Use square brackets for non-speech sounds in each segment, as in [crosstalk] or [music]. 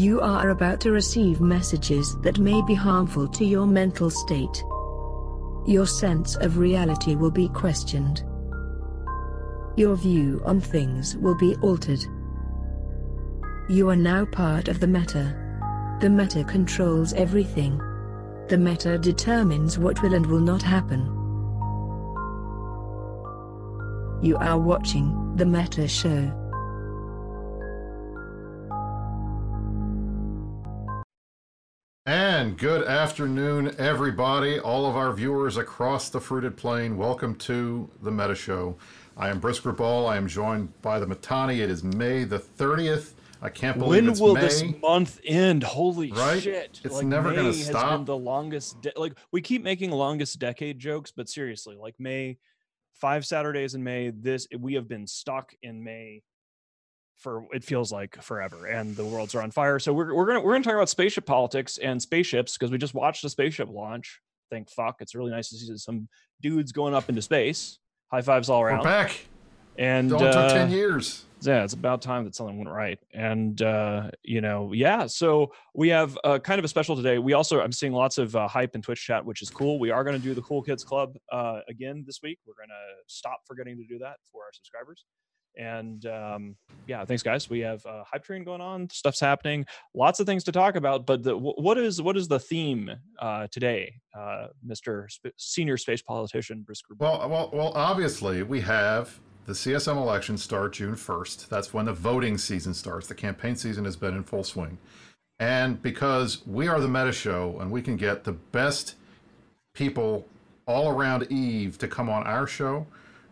You are about to receive messages that may be harmful to your mental state. Your sense of reality will be questioned. Your view on things will be altered. You are now part of the meta. The meta controls everything. The meta determines what will and will not happen. You are watching The Meta Show. Good afternoon, everybody, all of our viewers across the fruited plain. Welcome to the Meta Show. I am Brisc Rubal. I am joined by the Mittani. It is May the 30th. I can't believe when it's will May. this month end? Holy Right? shit! It's like, never May gonna has stop. Been the longest. De- like we keep making longest decade jokes, but seriously, like May, five Saturdays in May. This we have been stuck in May for it feels like forever, and the worlds are on fire. So we're we're gonna we're gonna talk about spaceship politics and spaceships because we just watched a spaceship launch. Thank fuck! It's really nice to see some dudes going up into space. High fives all around We're back. And It only took uh, 10 years. yeah it's about time that something went right and uh you know yeah so we have uh, kind of a special today we also i'm seeing lots of uh, hype in twitch chat which is cool we are going to do the cool kids club uh again this week we're going to stop forgetting to do that for our subscribers and um yeah thanks guys we have uh, hype train going on stuff's happening lots of things to talk about but the, what is what is the theme uh today uh mr Sp- senior space politician brisker Well, well, well. Obviously, we have the CSM elections start June first. That's when the voting season starts. The campaign season has been in full swing, and because we are the Meta Show and we can get the best people all around Eve to come on our show,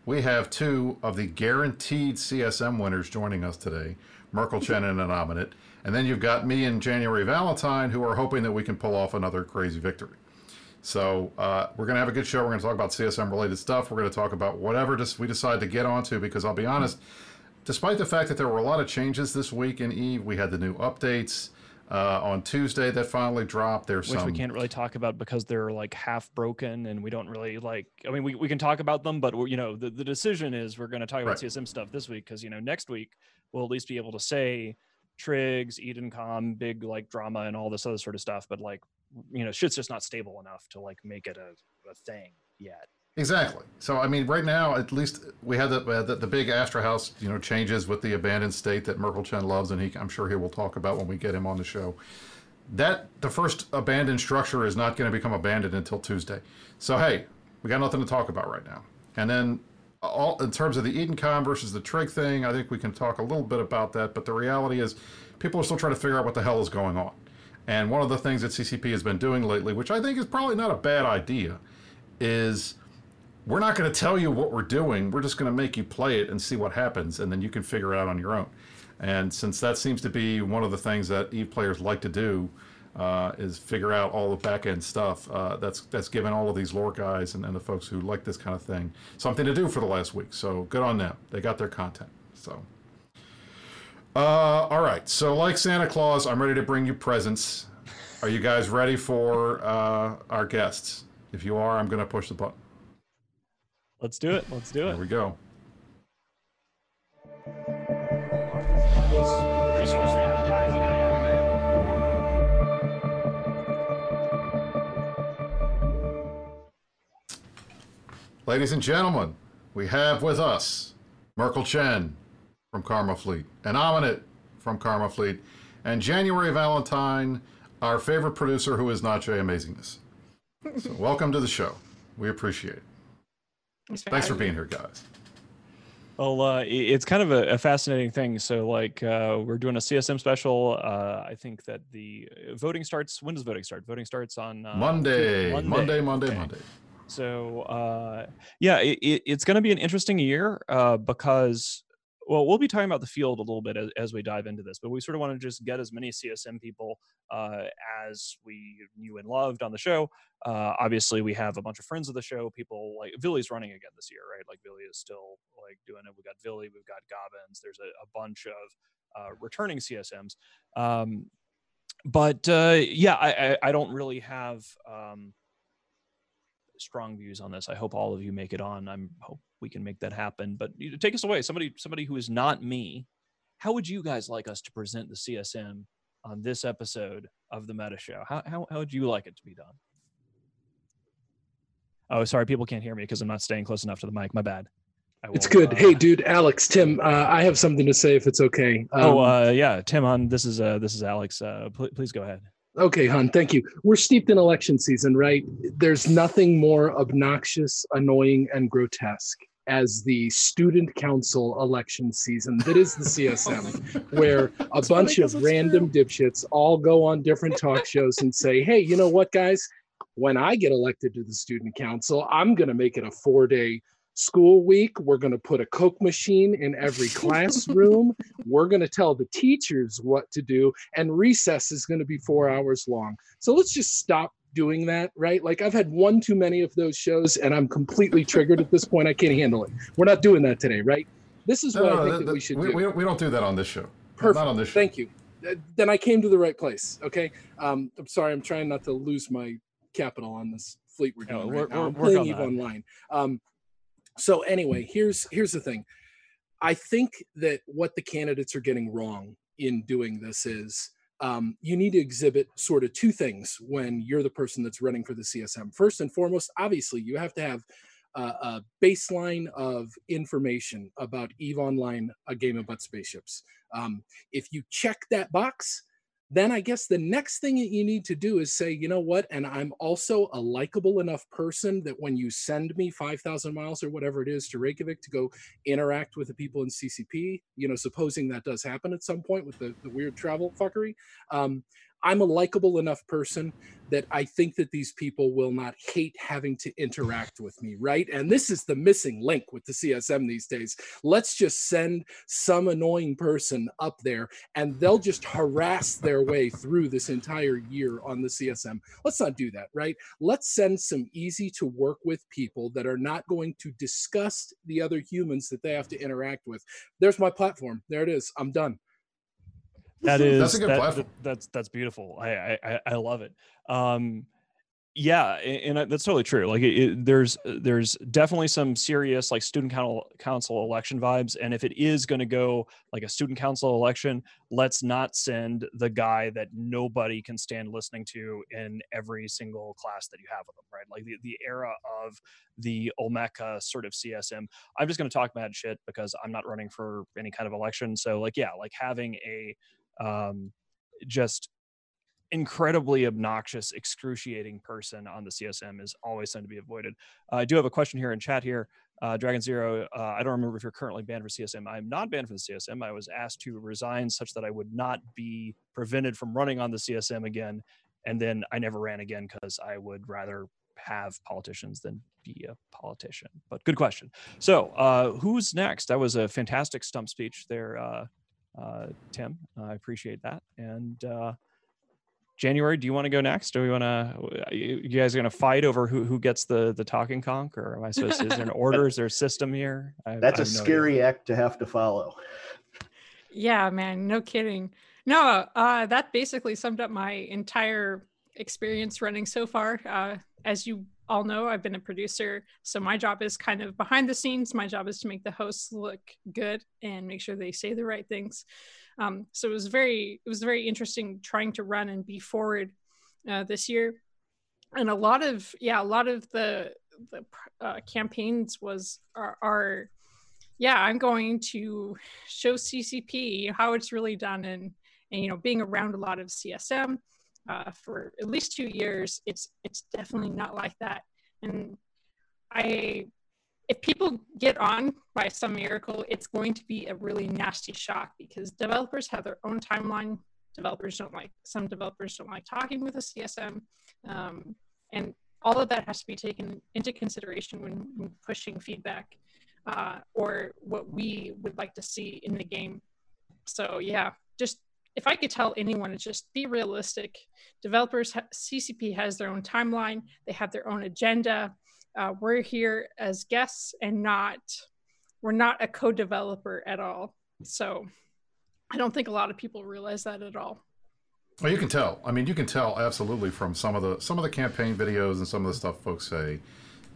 we have two of the guaranteed CSM winners joining us today, Merkelchen and Innominate. And then you've got me and January Valentine, who are hoping that we can pull off another crazy victory. So uh, we're going to have a good show. We're going to talk about CSM related stuff. We're going to talk about whatever just we decide to get onto because I'll be honest, despite the fact that there were a lot of changes this week in Eve, we had the new updates uh, on Tuesday that finally dropped. There's which some we can't really talk about because they're like half broken and we don't really like i mean we, we can talk about them but we're, you know the, the decision is we're going to talk about Right. csm stuff this week because you know next week we'll at least be able to say trigs edencom big like drama and all this other sort of stuff but like you know shit's just not stable enough to like make it a, a thing yet Exactly. So I mean, right now, at least we had the, uh, the the big Astrahus, you know, changes with the abandoned state that Merkelchen loves, and he, I'm sure he will talk about when we get him on the show. That the first abandoned structure is not going to become abandoned until Tuesday. So hey, we got nothing to talk about right now. And then, all in terms of the Edencom versus the Trig thing, I think we can talk a little bit about that. But the reality is, people are still trying to figure out what the hell is going on. And one of the things that CCP has been doing lately, which I think is probably not a bad idea, is we're not going to tell you what we're doing. We're just going to make you play it and see what happens, and then you can figure it out on your own. And since that seems to be one of the things that Eve players like to do, uh, is figure out all the back end stuff. Uh, that's that's given all of these lore guys and, and the folks who like this kind of thing something to do for the last week. So good on them. They got their content. So. Uh, all right. So, like Santa Claus, I'm ready to bring you presents. Are you guys ready for uh, our guests? If you are, I'm going to push the button. Let's do it let's do it. Here we go. Ladies and gentlemen, we have with us Merkelchen from Karma Fleet, and Innominate from Karma Fleet, and January Valentine, our favorite producer who is not Jay Amazingness. So welcome to the show. We appreciate it. Thanks for being here, guys. Well, uh, it's kind of a, a fascinating thing. So, like, uh, we're doing a CSM special. Uh, I think that the uh, voting starts. When does voting start? Voting starts on uh, Tu- Monday, Monday, Monday, Okay. Monday. So, uh, yeah, it, it, it's going to be an interesting year uh, because, well, we'll be talking about the field a little bit as, as we dive into this, but we sort of want to just get as many CSM people uh, as we knew and loved on the show. Uh, obviously, we have a bunch of friends of the show. People like Vily's running again this year, right? Like Vily is still like doing it. We've got Vily, we've got Gobbins. There's a, a bunch of uh, returning CSMs. Um, but uh, yeah, I, I, I don't really have um, strong views on this. I hope all of you make it on. I'm hope we can make that happen. But you know, take us away. Somebody somebody who is not me. How would you guys like us to present the CSM on this episode of the Meta Show? How how, how would you like it to be done? Oh, sorry, people can't hear me because I'm not staying close enough to the mic. My bad. Will, it's good. Uh, hey, dude, Alex, Tim, uh, I have something to say if it's okay. Um, oh, uh, yeah, Tim, on this is uh, this is Alex. Uh, pl- please go ahead. Okay, hon, thank you. We're steeped in election season, right? There's nothing more obnoxious, annoying, and grotesque as the student council election season that is the [laughs] CSM, where [laughs] a bunch of random true. dipshits all go on different talk shows and say, hey, you know what, guys? When I get elected to the student council, I'm going to make it a four day school week. We're going to put a Coke machine in every classroom. [laughs] We're going to tell the teachers what to do, and recess is going to be four hours long. So let's just stop doing that, right? Like I've had one too many of those shows, and I'm completely triggered at this point. I can't handle it. We're not doing that today, right? This is what no, I think that, that we should we, do. We don't, don't that on this show. Perfect. Not on this show. Thank you. Then I came to the right place. Okay. Um, I'm sorry. I'm trying not to lose my capital on this fleet we're doing no, right we're, now. I'm playing Eve Online. Um, so anyway, here's here's the thing. I think that what the candidates are getting wrong in doing this is um, you need to exhibit sort of two things when you're the person that's running for the CSM. First and foremost, obviously, you have to have a, a baseline of information about Eve Online, a game about spaceships. Um, if you check that box, then I guess the next thing that you need to do is say, you know what? And I'm also a likable enough person that when you send me 5,000 miles or whatever it is to Reykjavik to go interact with the people in CCP, you know, supposing that does happen at some point with the, the weird travel fuckery, um, I'm a likable enough person that I think that these people will not hate having to interact with me, right? And this is the missing link with the CSM these days. Let's just send some annoying person up there and they'll just harass their way through this entire year on the CSM. Let's not do that, right? Let's send some easy to work with people that are not going to disgust the other humans that they have to interact with. There's my platform. There it is. I'm done that is [laughs] that's a good that, platform. that's that's beautiful. I, I I love it. Um, yeah, and, and that's totally true. Like, it, it, there's there's definitely some serious like student council council election vibes, and if it is going to go like a student council election, let's not send the guy that nobody can stand listening to in every single class that you have with them, right? Like the, the era of the Olmeca sort of CSM. I'm just going to talk mad shit because I'm not running for any kind of election. So like, yeah, like having a um, just incredibly obnoxious, excruciating person on the CSM is always something to be avoided. Uh, I do have a question here in chat here. Uh, Dragon Zero, uh, I don't remember if you're currently banned for CSM. I'm not banned from the CSM. I was asked to resign such that I would not be prevented from running on the CSM again. And then I never ran again because I would rather have politicians than be a politician. But good question. So, uh, who's next? That was a fantastic stump speech there, uh, Tim. I appreciate that. And uh, January, do you want to go next? Do we want to? You guys are going to fight over who who gets the the talking conch, or am I supposed to? Is there an [laughs] order? Is there a system here? I, That's I a scary idea. act to have to follow. Yeah, man, no kidding. No, uh, that basically summed up my entire experience running so far. Uh, as you all know, I've been a producer. So my job is kind of behind the scenes. My job is to make the hosts look good and make sure they say the right things. Um, so it was very, it was very interesting trying to run and be forward uh, this year. And a lot of, yeah, a lot of the, the uh, campaigns was, are, are, yeah, I'm going to show CCP how it's really done and, and, you know, being around a lot of CSM, uh, for at least two years, it's it's definitely not like that. And I, if people get on by some miracle, it's going to be a really nasty shock because developers have their own timeline. Developers don't like some developers don't like talking with a CSM, um, and all of that has to be taken into consideration when, when pushing feedback uh, or what we would like to see in the game. So yeah, just if I could tell anyone, it's just be realistic. Developers, CCP has their own timeline, they have their own agenda. Uh, we're here as guests and not, we're not a co developer at all. So I don't think a lot of people realize that at all. Well, you can tell. I mean, you can tell absolutely from some of the some of the campaign videos and some of the stuff folks say,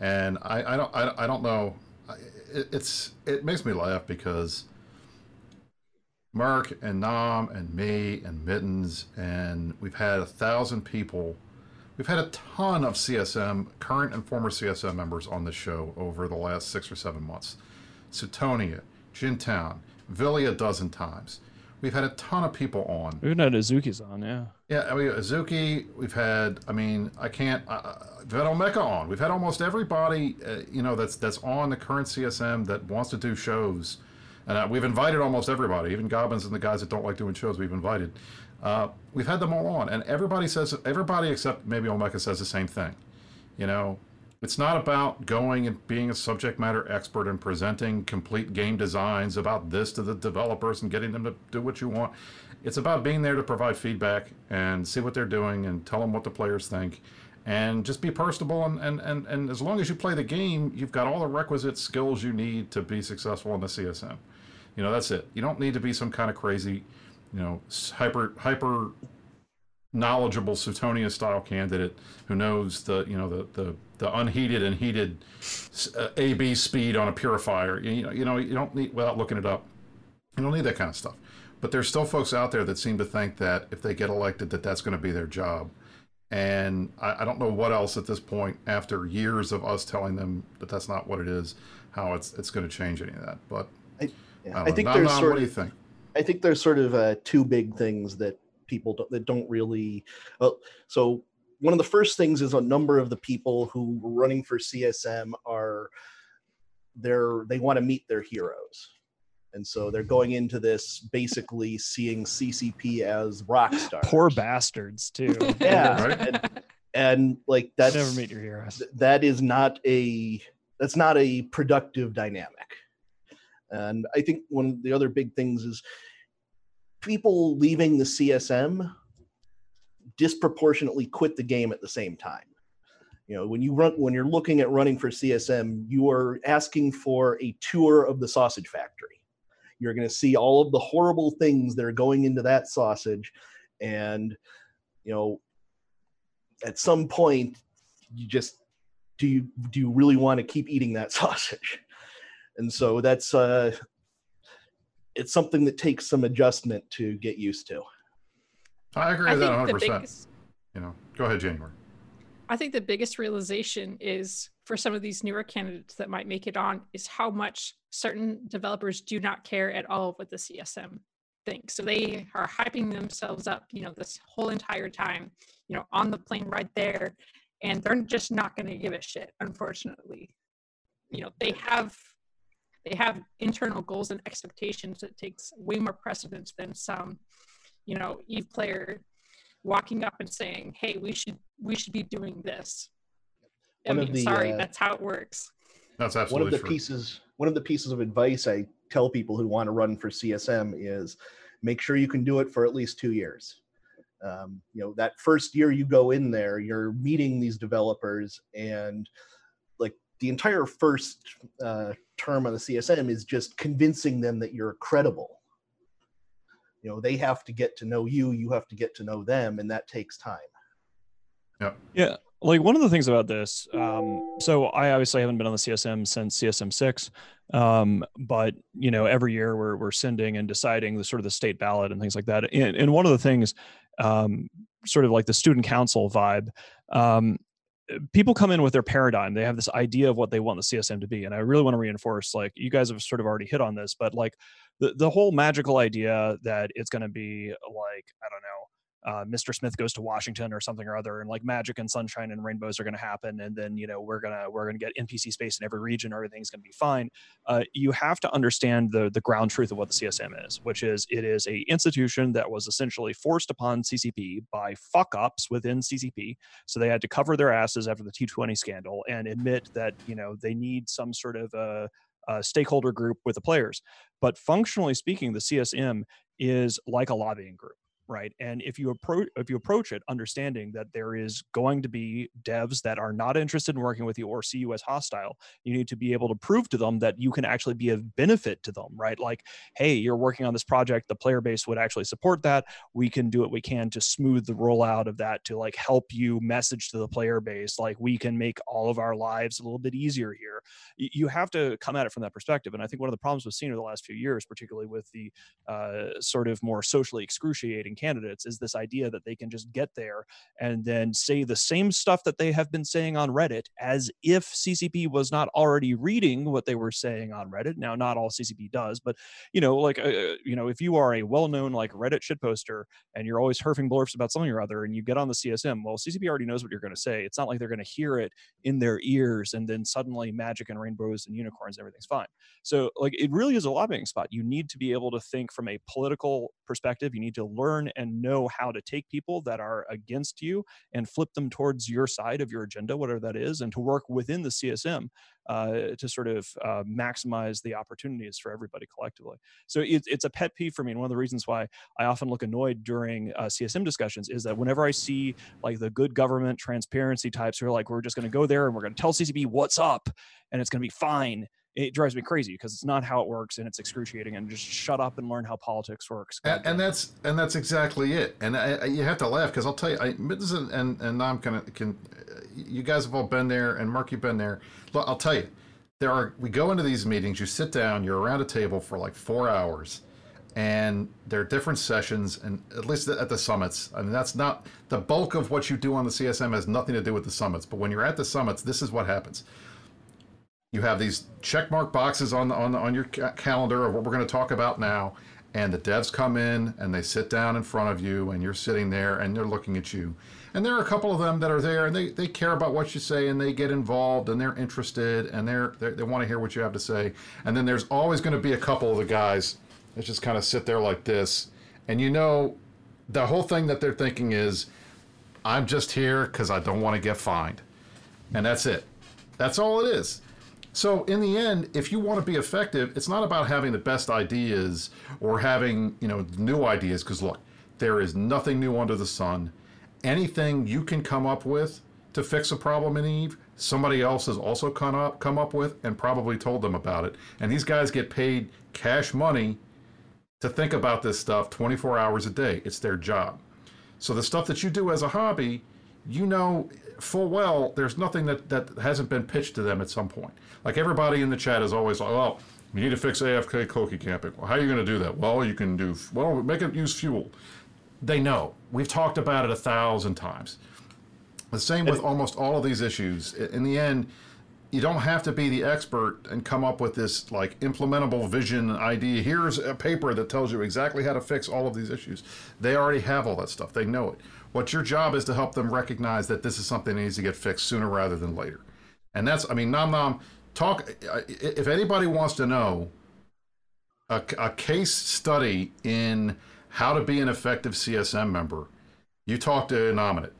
and I, I don't I, I don't know. It, it's it makes me laugh because Merc and Nam and me and Mittens, and we've had a thousand people. We've had a ton of CSM, current and former CSM members on the show over the last six or seven months. Suitonia, Jin'taan, Vily a dozen times. We've had a ton of people on. We've had Azuki's on, yeah. Yeah, I mean, Azuki, we've had, I mean, I can't, uh, we've had Olmeca on. We've had almost everybody, uh, you know, that's that's on the current CSM that wants to do shows. And uh, we've invited almost everybody, even Gobbins and the guys that don't like doing shows, we've invited. Uh, we've had them all on. And everybody says, everybody except maybe Olmeca says the same thing. You know, it's not about going and being a subject matter expert and presenting complete game designs about this to the developers and getting them to do what you want. It's about being there to provide feedback and see what they're doing and tell them what the players think and just be personable and, and, and, and as long as you play the game, you've got all the requisite skills you need to be successful in the CSM. You know, that's it. You don't need to be some kind of crazy, you know, hyper hyper knowledgeable Suitonia style candidate who knows the you know the the, the unheated and heated uh, AB speed on a purifier. You know, you know you don't need without looking it up. You don't need that kind of stuff. But there's still folks out there that seem to think that if they get elected, that that's going to be their job. And I, I, don't know what else at this point, after years of us telling them that that's not what it is, how it's it's going to change any of that. But I, yeah, I, I think there's sort what do you think? I think there's sort of uh, two big things that people don't, that don't really. Well, so one of the first things is a number of the people who were running for CSM are they're they want to meet their heroes. And so they're going into this basically seeing CCP as rock [gasps] stars. Poor bastards, too. [laughs] yeah. Right? And, and, like that's never meet your heroes. That is not a that's not a productive dynamic. And I think one of the other big things is people leaving the CSM disproportionately quit the game at the same time. You know, when you run when you're looking at running for CSM, you are asking for a tour of the sausage factory. You're going to see all of the horrible things that are going into that sausage and you know at some point you just do you do you really want to keep eating that [laughs] sausage? And so that's uh it's something that takes some adjustment to get used to. I agree with that 100. percent You know, go ahead, January. I think the biggest realization is for some of these newer candidates that might make it on is how much certain developers do not care at all what the CSM thinks. So they are hyping themselves up, you know, this whole entire time, you know, on the plane right there, and they're just not going to give a shit, unfortunately. You know, they have they have internal goals and expectations that takes way more precedence than some you know eve player walking up and saying hey we should we should be doing this. I mean the, sorry uh, that's how it works. That's absolutely one of the true. pieces one of the pieces of advice i tell people who want to run for csm is make sure you can do it for at least two years. Um, you know that first year you go in there you're meeting these developers and like the entire first uh, term on the CSM is just convincing them that you're credible. You know, they have to get to know you, you have to get to know them, and that takes time. Yeah. Yeah. Like one of the things about this, um, so I obviously haven't been on the CSM since CSM six, um, but you know every year we're we're sending and deciding the sort of the state ballot and things like that. And, and one of the things, um, sort of like the student council vibe, um, Uh, people come in with their paradigm. They have this idea of what they want the csm to be and i really want to reinforce like you guys have sort of already hit on this but like the, the whole magical idea that it's going to be like i don't know uh, Mr. Smith goes to Washington or something or other, and like magic and sunshine and rainbows are going to happen, and then you know we're gonna we're gonna get NPC space in every region, everything's going to be fine. Uh, you have to understand the the ground truth of what the CSM is, which is it is a institution that was essentially forced upon CCP by fuck ups within CCP, so they had to cover their asses after the T20 scandal and admit that you know they need some sort of a, a stakeholder group with the players. But functionally speaking, the CSM is like a lobbying group right? And if you approach if you approach it understanding that there is going to be devs that are not interested in working with you or see you as hostile you need to be able to prove to them that you can actually be of benefit to them right? Like hey you're working on this project the player base would actually support that. We can do what we can to smooth the rollout of that to like help you message to the player base like we can make all of our lives a little bit easier here. You have to come at it from that perspective and i think one of the problems we've seen over the last few years particularly with the uh, sort of more socially excruciating candidates is this idea that they can just get there and then say the same stuff that they have been saying on Reddit as if CCP was not already reading what they were saying on Reddit. Now, not all CCP does, but you know, like uh, uh, you know, if you are a well-known like Reddit shitposter and you're always herfing blurfs about something or other, and you get on the CSM, well, CCP already knows what you're going to say. It's not like they're going to hear it in their ears and then suddenly magic and rainbows and unicorns, everything's fine. So, like, it really is a lobbying spot. You need to be able to think from a political perspective. You need to learn and know how to take people that are against you and flip them towards your side of your agenda, whatever that is, and to work within the CSM uh, to sort of uh, maximize the opportunities for everybody collectively. So it, it's a pet peeve for me. And one of the reasons why I often look annoyed during uh, CSM discussions is that whenever I see like the good government transparency types who are like, we're just going to go there and we're going to tell CCP what's up and it's going to be fine it drives me crazy because it's not how it works and it's excruciating and just shut up and learn how politics works and, and that's and that's exactly it and I, I, you have to laugh because i'll tell you I, and and i'm gonna can you guys have all been there and mark you've been there. Look i'll tell you there are we go into these meetings you sit down you're around a table for like four hours and there are different sessions and at least at the summits. I mean that's not the bulk of what you do on the csm has nothing to do with the summits but when you're at the summits this is what happens you have these check mark boxes on on on your ca- calendar of what we're going to talk about now and the devs come in and they sit down in front of you and you're sitting there and they're looking at you. And there are a couple of them that are there and they, they care about what you say and they get involved and they're interested and they're, they're they want to hear what you have to say. And then there's always going to be a couple of the guys that just kind of sit there like this. And you know the whole thing that they're thinking is i'm just here because i don't want to get fined. And that's it. That's all it is so in the end, if you want to be effective, it's not about having the best ideas or having, you know, new ideas because look, there is nothing new under the sun. Anything you can come up with to fix a problem in Eve, somebody else has also come up come up with and probably told them about it. And these guys get paid cash money to think about this stuff 24 hours a day. It's their job. So the stuff that you do as a hobby, you know full well there's nothing that, that hasn't been pitched to them at some point. Like everybody in the chat is always like, oh, we need to fix AFK Cloaky camping. Well, how are you going to do that? Well, you can do, well, make it use fuel. They know. We've talked about it a thousand times. The same with almost all of these issues. In the end, you don't have to be the expert and come up with this like implementable vision idea. Here's a paper that tells you exactly how to fix all of these issues. They already have all that stuff. They know it. What your job is to help them recognize that this is something that needs to get fixed sooner rather than later. And that's, I mean, Nom Nom, talk. If anybody wants to know a, a case study in how to be an effective CSM member, you talk to Innominate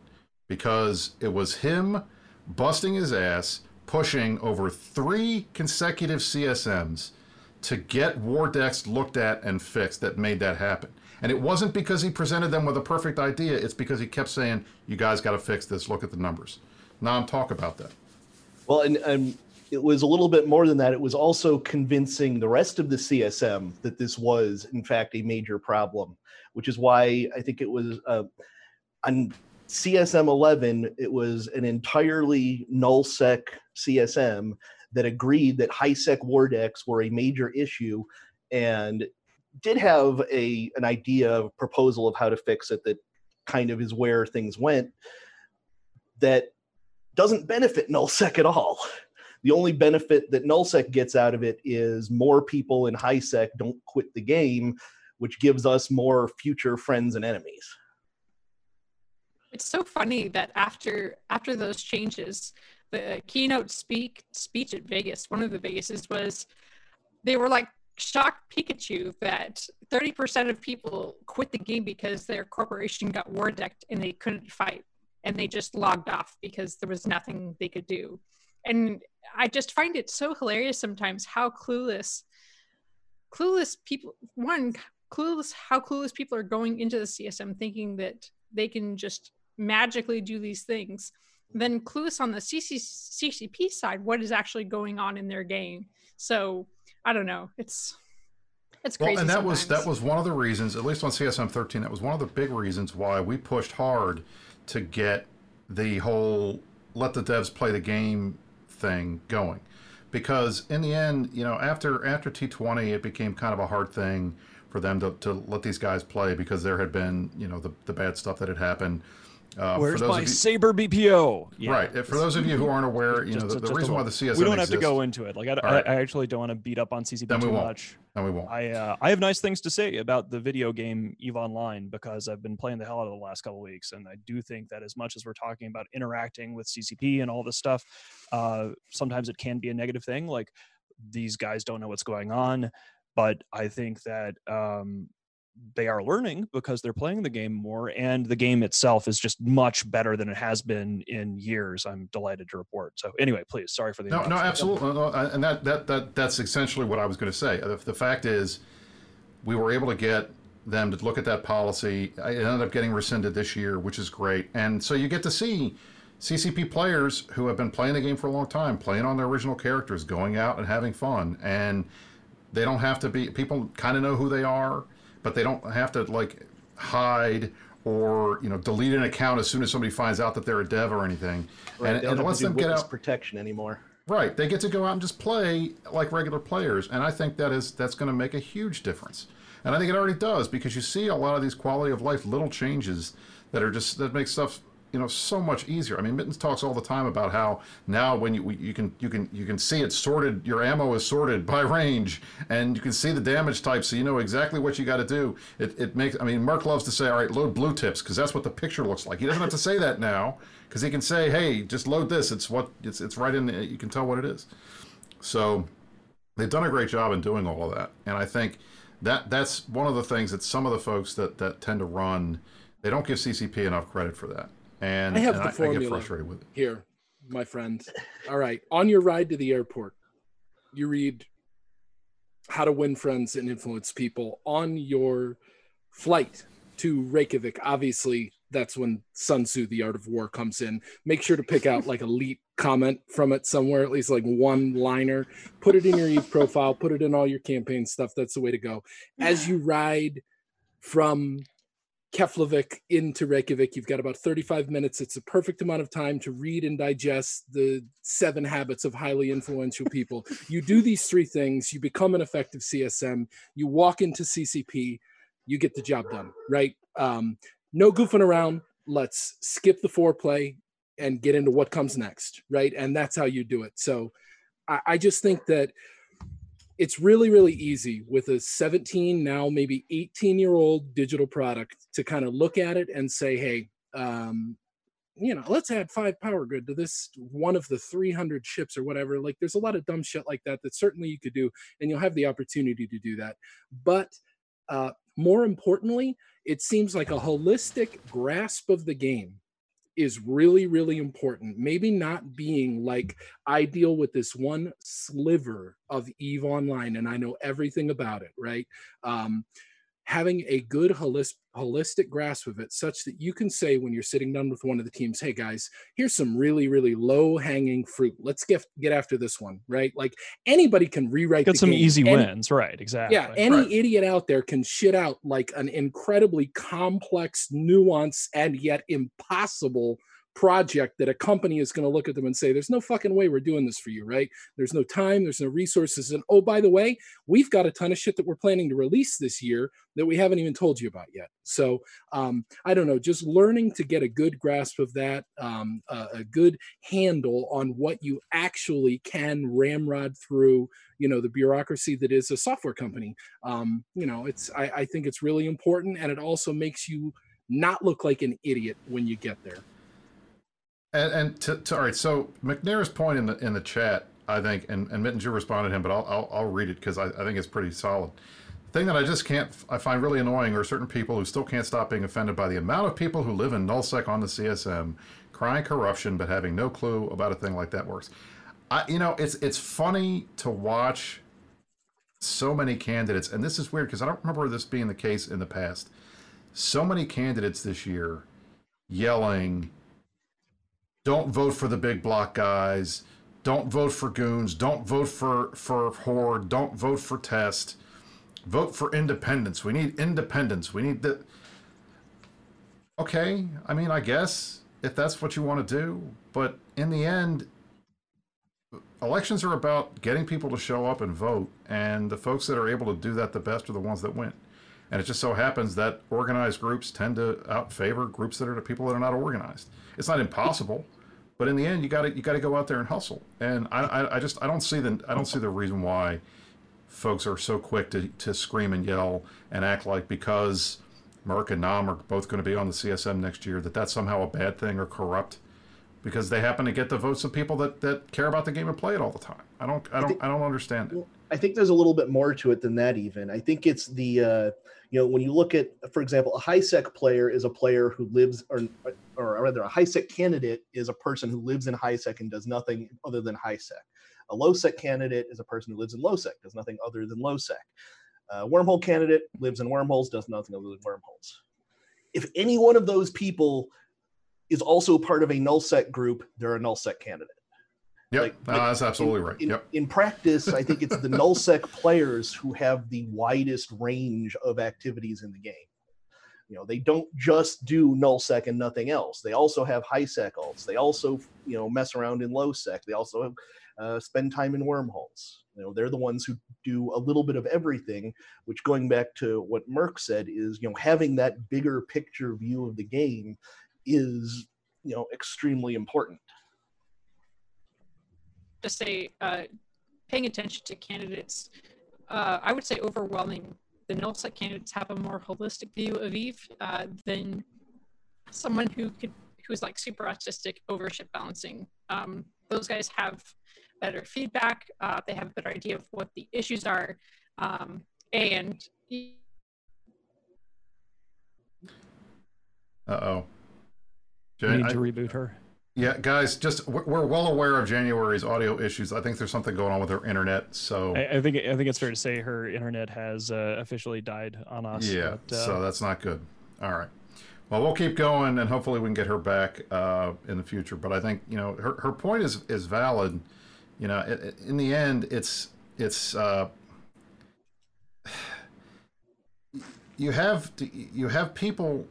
because it was him busting his ass, pushing over three consecutive CSMs to get war decs looked at and fixed that made that happen. And it wasn't because he presented them with a perfect idea, it's because he kept saying, You guys got to fix this, look at the numbers. Nam, talk about that. Well, and, and it was a little bit more than that. It was also convincing the rest of the CSM that this was, in fact, a major problem, which is why I think it was uh, on CSM 11, it was an entirely nullsec CSM that agreed that high sec war decs were a major issue and did have a an idea proposal of how to fix it that kind of is where things went that doesn't benefit nullsec at all. The only benefit that nullsec gets out of it is more people in high sec don't quit the game, which gives us more future friends and enemies. It's so funny that after after those changes, the keynote speak speech at Vegas, one of the Vegases was they were like shocked Pikachu that 30% of people quit the game because their corporation got war decked and they couldn't fight and they just logged off because there was nothing they could do. And I just find it so hilarious sometimes how clueless clueless people one clueless how clueless people are going into the CSM thinking that they can just magically do these things. Then clueless on the CC, CCP side, what is actually going on in their game. So I don't know. It's it's crazy. Well, and that sometimes. was that was one of the reasons, at least on CSM 13, that was one of the big reasons why we pushed hard to get the whole let the devs play the game thing going. Because in the end, you know, after after T20, it became kind of a hard thing for them to, to let these guys play because there had been, you know, the, the bad stuff that had happened. Uh, Where's my you, Sabre BPO? Yeah, right. For those of you who aren't aware, you just, know the, the reason why the CSM we don't have exists, to go into it. Like I, right. I, I, actually don't want to beat up on CCP then too won't. much. No, we won't. I uh, I have nice things to say about the video game Eve Online because I've been playing the hell out of the last couple weeks, and I do think that as much as we're talking about interacting with CCP and all this stuff, uh, sometimes it can be a negative thing. Like these guys don't know what's going on, but I think that um, they are learning because they're playing the game more and the game itself is just much better than it has been in years i'm delighted to report. So anyway please sorry for the no no absolutely. No, and that, that that that's essentially what i was going to say. The, the fact is we were able to get them to look at that policy. It ended up getting rescinded this year which is great. And so you get to see ccp players who have been playing the game for a long time playing on their original characters going out and having fun and they don't have to be people kind of know who they are but they don't have to like hide or you know delete an account as soon as somebody finds out that they're a dev or anything. Right, and, and it lets them get out protection anymore. Right, they get to go out and just play like regular players, and I think that is that's going to make a huge difference. And I think it already does because you see a lot of these quality of life little changes that are just that make stuff you know so much easier. I mean, Mittens talks all the time about how now when you you can you can you can see it sorted, your ammo is sorted [laughs] by range, and you can see the damage type, so you know exactly what you got to do. It, it makes I mean, Mark loves to say, all right, load blue tips because that's what the picture looks like. He doesn't have to say that now because he can say, hey, just load this. It's what it's it's right in. The, you can tell what it is. So they've done a great job in doing all of that, and I think that that's one of the things that some of the folks that that tend to run they don't give CCP enough credit for that. And I have and the I, formula I get frustrated with it. Here, my friend. All right. On your ride to the airport, you read how to win friends and influence people. On your flight to Reykjavik, obviously that's when Sun Tzu, The Art of War, comes in. Make sure to pick out like a leap comment from it somewhere, at least like one liner. Put it in your Eve profile, put it in all your campaign stuff. That's the way to go. As you ride from Keflavik into Reykjavik. You've got about 35 minutes. It's a perfect amount of time to read and digest the seven habits of highly influential people. you do these three things, you become an effective CSM, you walk into CCP, you get the job done, right? Um, no goofing around. Let's skip the foreplay and get into what comes next, right? And that's how you do it. So I, I just think that it's really really easy with a 17 now maybe 18 year old digital product to kind of look at it and say hey um, you know let's add five power grid to this one of the 300 ships or whatever. Like there's a lot of dumb shit like that that certainly you could do and you'll have the opportunity to do that. But uh, more importantly it seems like a holistic grasp of the game is really really important. Maybe not being like i deal with this one sliver of eve online and i know everything about it right? Um, having a good holistic holistic grasp of it such that you can say when you're sitting down with one of the teams hey guys here's some really really low hanging fruit let's get get after this one right like anybody can rewrite get some game. easy and, wins right exactly yeah any right. idiot out there can shit out like an incredibly complex nuance and yet impossible project that a company is going to look at them and say, there's no fucking way we're doing this for you, right? There's no time, there's no resources. And oh, by the way, we've got a ton of shit that we're planning to release this year that we haven't even told you about yet. So um, I don't know, just learning to get a good grasp of that, um, uh, a good handle on what you actually can ramrod through, you know, the bureaucracy that is a software company. Um, you know, it's, I, I think it's really important. And it also makes you not look like an idiot when you get there. And, and to, to, all right, so McNair's point in the in the chat, I think, and, and you responded to him, but I'll I'll, I'll read it because I, I think it's pretty solid. The thing that I just can't, I find really annoying are certain people who still can't stop being offended by the amount of people who live in nullsec on the CSM, crying corruption, but having no clue about a thing like that works. I, you know, it's it's funny to watch so many candidates, and this is weird because I don't remember this being the case in the past. So many candidates this year yelling, "Don't vote for the big block guys." Don't vote for goons. Don't vote for for horde. Don't vote for test. Vote for independence. We need independence. We need the. Okay, I mean, I guess if that's what you want to do, but in the end, elections are about getting people to show up and vote, and the folks that are able to do that the best are the ones that win. And it just so happens that organized groups tend to outfavor groups that are the people that are not organized. It's not impossible, but in the end, you got to you got to go out there and hustle. And I, I, I just I don't see the I don't see the reason why folks are so quick to, to scream and yell and act like because Merc and Nam are both going to be on the CSM next year that that's somehow a bad thing or corrupt because they happen to get the votes of people that, that care about the game and play it all the time. I don't I don't I, think, I don't understand it. I think there's a little bit more to it than that even. I think it's the uh, you know when you look at for example a high sec player is a player who lives or or rather a high sec candidate is a person who lives in high sec and does nothing other than high sec. A low sec candidate is a person who lives in low sec, does nothing other than low sec. A wormhole candidate lives in wormholes, does nothing other than wormholes. If any one of those people is also part of a nullsec group, they're a nullsec candidate. Yep, like, no, that's absolutely in, right. In, yep. in practice, I think it's the [laughs] nullsec players who have the widest range of activities in the game. You know, they don't just do nullsec and nothing else. They also have high sec alts. They also, you know, mess around in low sec. They also uh, spend time in wormholes. You know, they're the ones who do a little bit of everything. Which, going back to what Merc said, is you know having that bigger picture view of the game is you know extremely important to say uh, paying attention to candidates uh, i would say overwhelming. The nullsec candidates have a more holistic view of eve uh, than someone who could who's like super autistic overship balancing. Um, those guys have better feedback uh, they have a better idea of what the issues are um, and uh-oh. Jan- need to reboot her. Yeah, guys, just we're well aware of January's audio issues. I think there's something going on with her internet. So I, I think I think it's fair to say her internet has uh, officially died on us. Yeah, but, uh, so that's not good. All right. Well, we'll keep going, and hopefully we can get her back uh, in the future. But I think you know her, her point is is valid. You know, it, in the end, it's it's uh, [sighs] you have to, you have people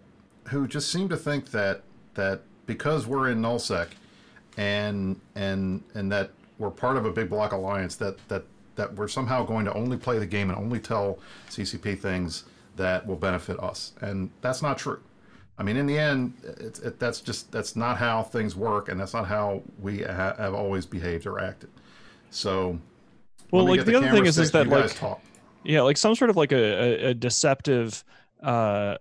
who just seem to think that that because we're in nullsec and and and that we're part of a big block alliance that that that we're somehow going to only play the game and only tell CCP things that will benefit us, and that's not true. I mean, in the end, it's it, that's just that's not how things work, and that's not how we ha- have always behaved or acted. So, well, like the, the other thing is, is that like, talk. yeah, like some sort of like a, a, a deceptive uh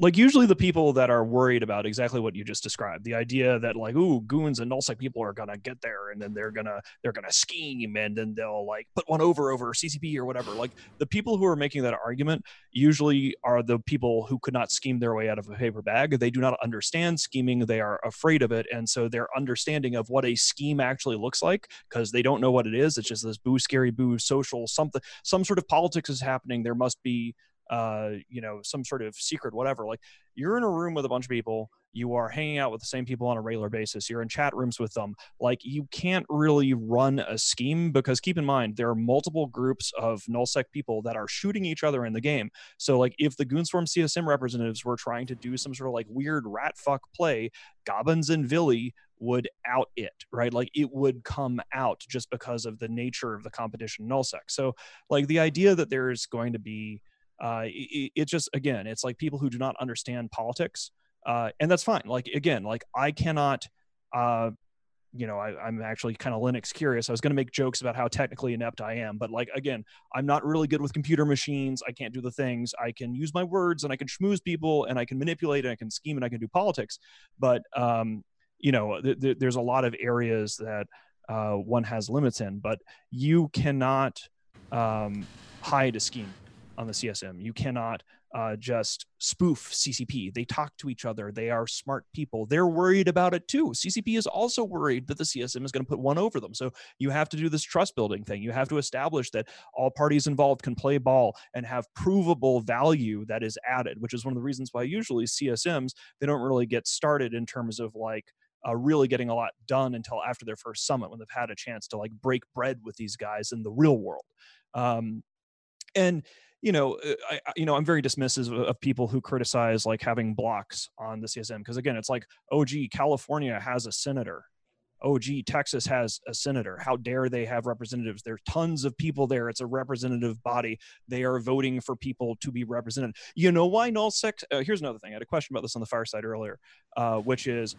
like usually the people that are worried about exactly what you just described the idea that like ooh goons and nullsec people are gonna get there and then they're gonna they're gonna scheme and then they'll like put one over over ccp or whatever. Like the people who are making that argument usually are the people who could not scheme their way out of a paper bag. They do not understand scheming. They are afraid of it and so their understanding of what a scheme actually looks like because they don't know what it is. It's just this boo scary boo social something some sort of politics is happening. There must be uh, you know, some sort of secret, whatever. Like you're in a room with a bunch of people, you are hanging out with the same people on a regular basis, you're in chat rooms with them. Like you can't really run a scheme because keep in mind, there are multiple groups of nullsec people that are shooting each other in the game. So, like, if the Goonswarm CSM representatives were trying to do some sort of like weird rat fuck play, Gobbins and Vily would out it, right? Like it would come out just because of the nature of the competition nullsec. So, like, the idea that there's going to be uh, it, it, just again it's like people who do not understand politics uh, and that's fine. Like again like i cannot uh, you know I, am actually kind of linux curious. I was going to make jokes about how technically inept i am but like again i'm not really good with computer machines. I can't do the things. I can use my words and i can schmooze people and i can manipulate and i can scheme and i can do politics. But um, you know th- th- there's a lot of areas that uh, one has limits in but you cannot um, hide a scheme on the CSM. You cannot uh, just spoof CCP. They talk to each other. They are smart people. They're worried about it too. CCP is also worried that the CSM is going to put one over them. So you have to do this trust building thing. You have to establish that all parties involved can play ball and have provable value that is added, which is one of the reasons why usually CSMs they don't really get started in terms of like uh, really getting a lot done until after their first summit when they've had a chance to like break bread with these guys in the real world. Um, and you know, uh, I, you know, I'm very dismissive of people who criticize like having blocks on the CSM because again, it's like, oh, gee, California has a senator. Oh, gee, Texas has a senator. How dare they have representatives? There's tons of people there. It's a representative body. They are voting for people to be represented. You know why nullsec? Uh, here's another thing. I had a question about this on the fireside earlier, uh, which is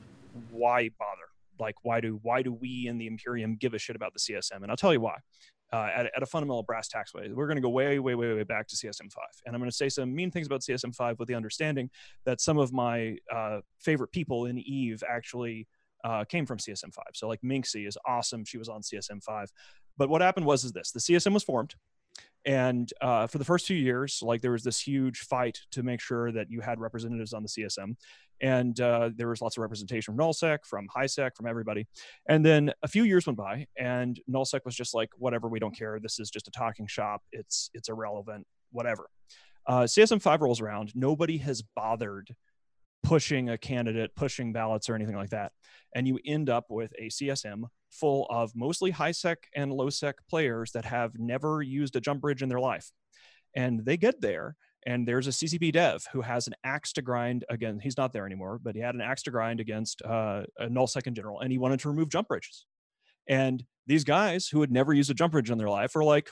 why bother? Like, why do why do we in the Imperium give a shit about the CSM? And I'll tell you why uh, at, at, a fundamental brass tacks way. We're going to go way, way, way, way back to CSM5. And I'm going to say some mean things about CSM5 with the understanding that some of my uh, favorite people in Eve actually uh, came from CSM5. So like Mynxee is awesome. She was on CSM5. But what happened was is this, the CSM was formed and uh, for the first two years like there was this huge fight to make sure that you had representatives on the csm and uh, there was lots of representation from nullsec from highsec from everybody. And then a few years went by and nullsec was just like whatever we don't care. This is just a talking shop. It's it's irrelevant. Whatever. Uh, csm5 rolls around. Nobody has bothered pushing a candidate pushing ballots or anything like that and you end up with a csm full of mostly high sec and low sec players that have never used a jump bridge in their life. And they get there, and there's a CCP dev who has an axe to grind. Again, he's not there anymore, but he had an axe to grind against uh, a null second general, and he wanted to remove jump bridges. And these guys who had never used a jump bridge in their life are like,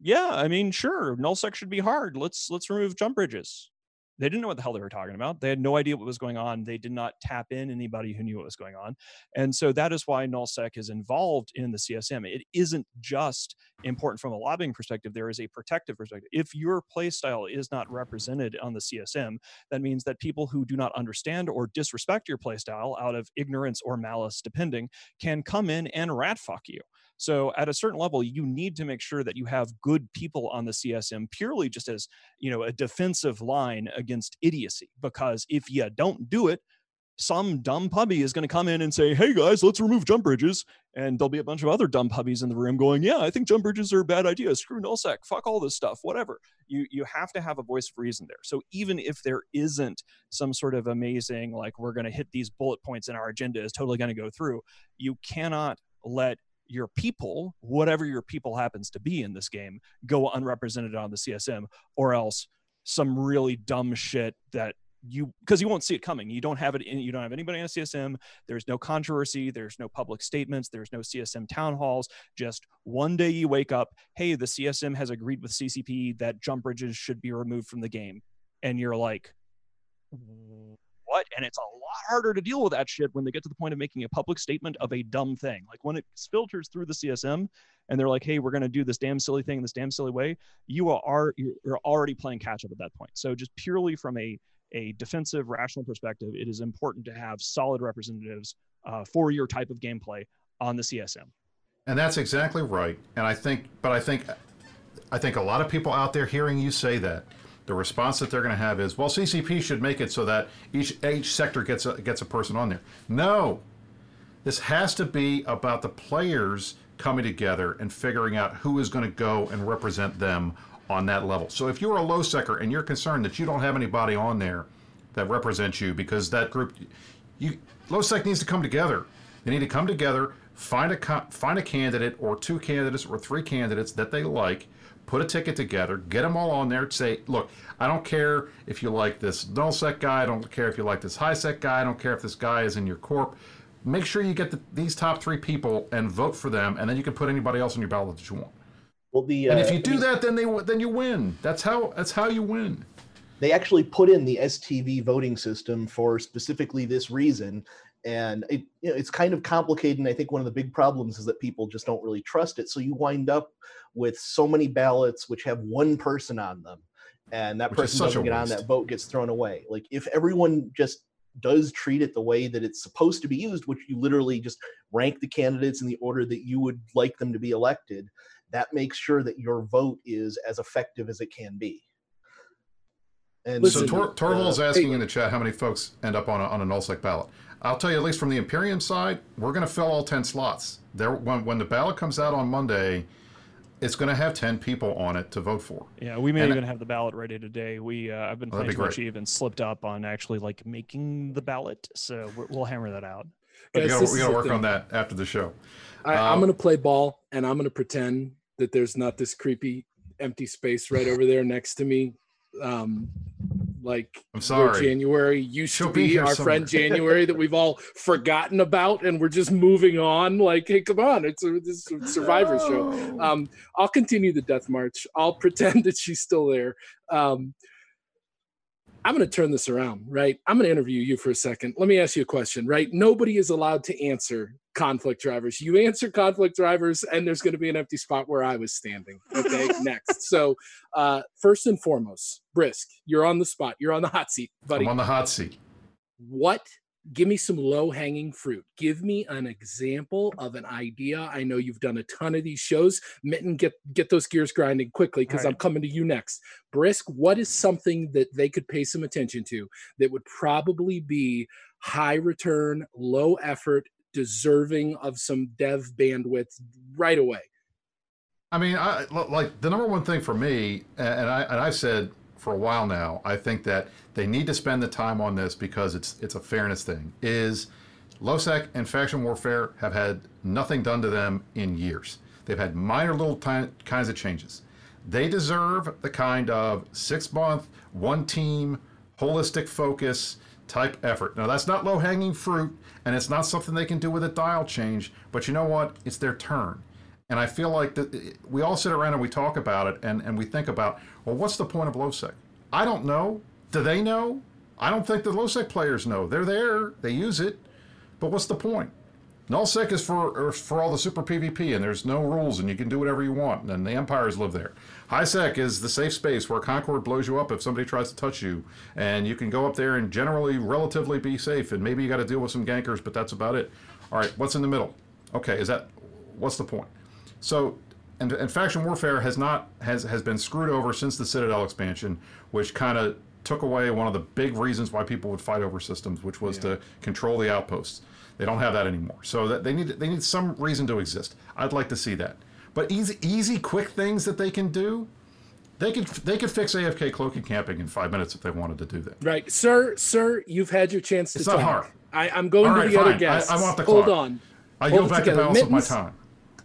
"Yeah, I mean, sure, null sec should be hard. Let's let's remove jump bridges." They didn't know what the hell they were talking about. They had no idea what was going on. They did not tap in anybody who knew what was going on. And so that is why nullsec is involved in the CSM. It isn't just important from a lobbying perspective, there is a protective perspective. If your playstyle is not represented on the CSM, that means that people who do not understand or disrespect your playstyle out of ignorance or malice, depending, can come in and rat fuck you. So at a certain level, you need to make sure that you have good people on the CSM purely just as, you know, a defensive line against idiocy. Because if you don't do it, some dumb puppy is going to come in and say, "Hey guys, let's remove jump bridges," and there'll be a bunch of other dumb puppies in the room going, "Yeah, I think jump bridges are a bad idea. Screw nullsec. Fuck all this stuff. Whatever." You you have to have a voice of reason there. So even if there isn't some sort of amazing like we're going to hit these bullet points and our agenda is totally going to go through, you cannot let your people, whatever your people happens to be in this game, go unrepresented on the CSM, or else some really dumb shit that you because you won't see it coming. You don't have it in, you don't have anybody on CSM. There's no controversy. There's no public statements. There's no CSM town halls. Just one day you wake up, hey, the CSM has agreed with CCP that jump bridges should be removed from the game, and you're like, what? And it's a lot harder to deal with that shit when they get to the point of making a public statement of a dumb thing. Like when it filters through the CSM and they're like, hey, we're going to do this damn silly thing in this damn silly way, you are you're already playing catch up at that point. So just purely from a a defensive, rational perspective, it is important to have solid representatives uh, for your type of gameplay on the CSM. And that's exactly right. And I think, but I think, I think a lot of people out there hearing you say that the response that they're going to have is, well, CCP should make it so that each each sector gets a, gets a person on there. No, this has to be about the players coming together and figuring out who is going to go and represent them on that level. So if you're a low secker and you're concerned that you don't have anybody on there that represents you because that group, you low sec needs to come together. They need to come together, find a find a candidate or two candidates or three candidates that they like put a ticket together, get them all on there, say, look, I don't care if you like this null sec guy, I don't care if you like this high sec guy, I don't care if this guy is in your corp. Make sure you get the, these top three people and vote for them, and then you can put anybody else on your ballot that you want. Well, the uh, and if uh, you do that, then they then you win. That's how that's how you win. They actually put in the STV voting system for specifically this reason, and it, you know, it's kind of complicated and i think one of the big problems is that people just don't really trust it. So you wind up with so many ballots which have one person on them and that which person doesn't get on that vote gets thrown away. Like if everyone just does treat it the way that it's supposed to be used which you literally just rank the candidates in the order that you would like them to be elected that makes sure that your vote is as effective as it can be. And Listen, so Tor- Torval is uh, asking hey, in the chat how many folks end up on a, on a nullsec ballot. I'll tell you, at least from the Imperium side, we're going to fill all 10 slots. There, when, when the ballot comes out on Monday, it's going to have 10 people on it to vote for. Yeah, we may and even have the ballot ready today. We uh, I've been playing too much Eve and slipped up on actually like making the ballot, so we'll hammer that out. Guys, we got to work on that after the show. I, uh, I'm going to play ball, and I'm going to pretend that there's not this creepy empty space right over there next to me um like I'm sorry. January used She'll to be, be our somewhere. friend January that we've all forgotten about and we're just moving on. Like, hey, come on, it's a, this a Survivor oh. show. Um, I'll continue the death march. I'll [laughs] pretend that she's still there. Um, I'm going to turn this around, right? I'm going to interview you for a second. Let me ask you a question, right? Nobody is allowed to answer conflict drivers. You answer conflict drivers, and there's going to be an empty spot where I was standing. Okay, [laughs] next. So, uh, first and foremost, Brisc, you're on the spot. You're on the hot seat, buddy. I'm on the hot seat. What give me some low hanging fruit. Give me an example of an idea. I know you've done a ton of these shows. Mitten, get get those gears grinding quickly because right. I'm coming to you next. Brisc, what is something that they could pay some attention to that would probably be high return, low effort, deserving of some dev bandwidth right away? I mean, I like the number one thing for me, and I and I've said for a while now, I think that they need to spend the time on this because it's it's a fairness thing. Is lowsec and faction warfare have had nothing done to them in years. They've had minor little kinds of changes. They deserve the kind of six month, one team, holistic focus type effort. Now, that's not low hanging fruit, and it's not something they can do with a dial change, but you know what? It's their turn. And I feel like that eh, we all sit around and we talk about it and, and we think about, well, what's the point of lowsec? I don't know. Do they know? I don't think the lowsec players know. They're there, they use it, but what's the point? Nullsec is for er, for all the super PvP, and there's no rules, and you can do whatever you want, and the empires live there. HighSec is the safe space where Concord blows you up if somebody tries to touch you, and you can go up there and generally relatively be safe, and maybe you got to deal with some gankers, but that's about it. All right, what's in the middle? Okay, is that what's the point? So, and, and faction warfare has not has has been screwed over since the Citadel expansion, which kind of took away one of the big reasons why people would fight over systems, which was yeah. to control the outposts. They don't have that anymore, so that they need they need some reason to exist. I'd like to see that. But easy, easy, quick things that they can do. They could they could fix AFK cloaking camping in five minutes if they wanted to do that. Right, sir, sir, you've had your chance to it's talk. not hard. I, am going to the fine. other guests. I, I want the Hold on. I go back to balance of my time.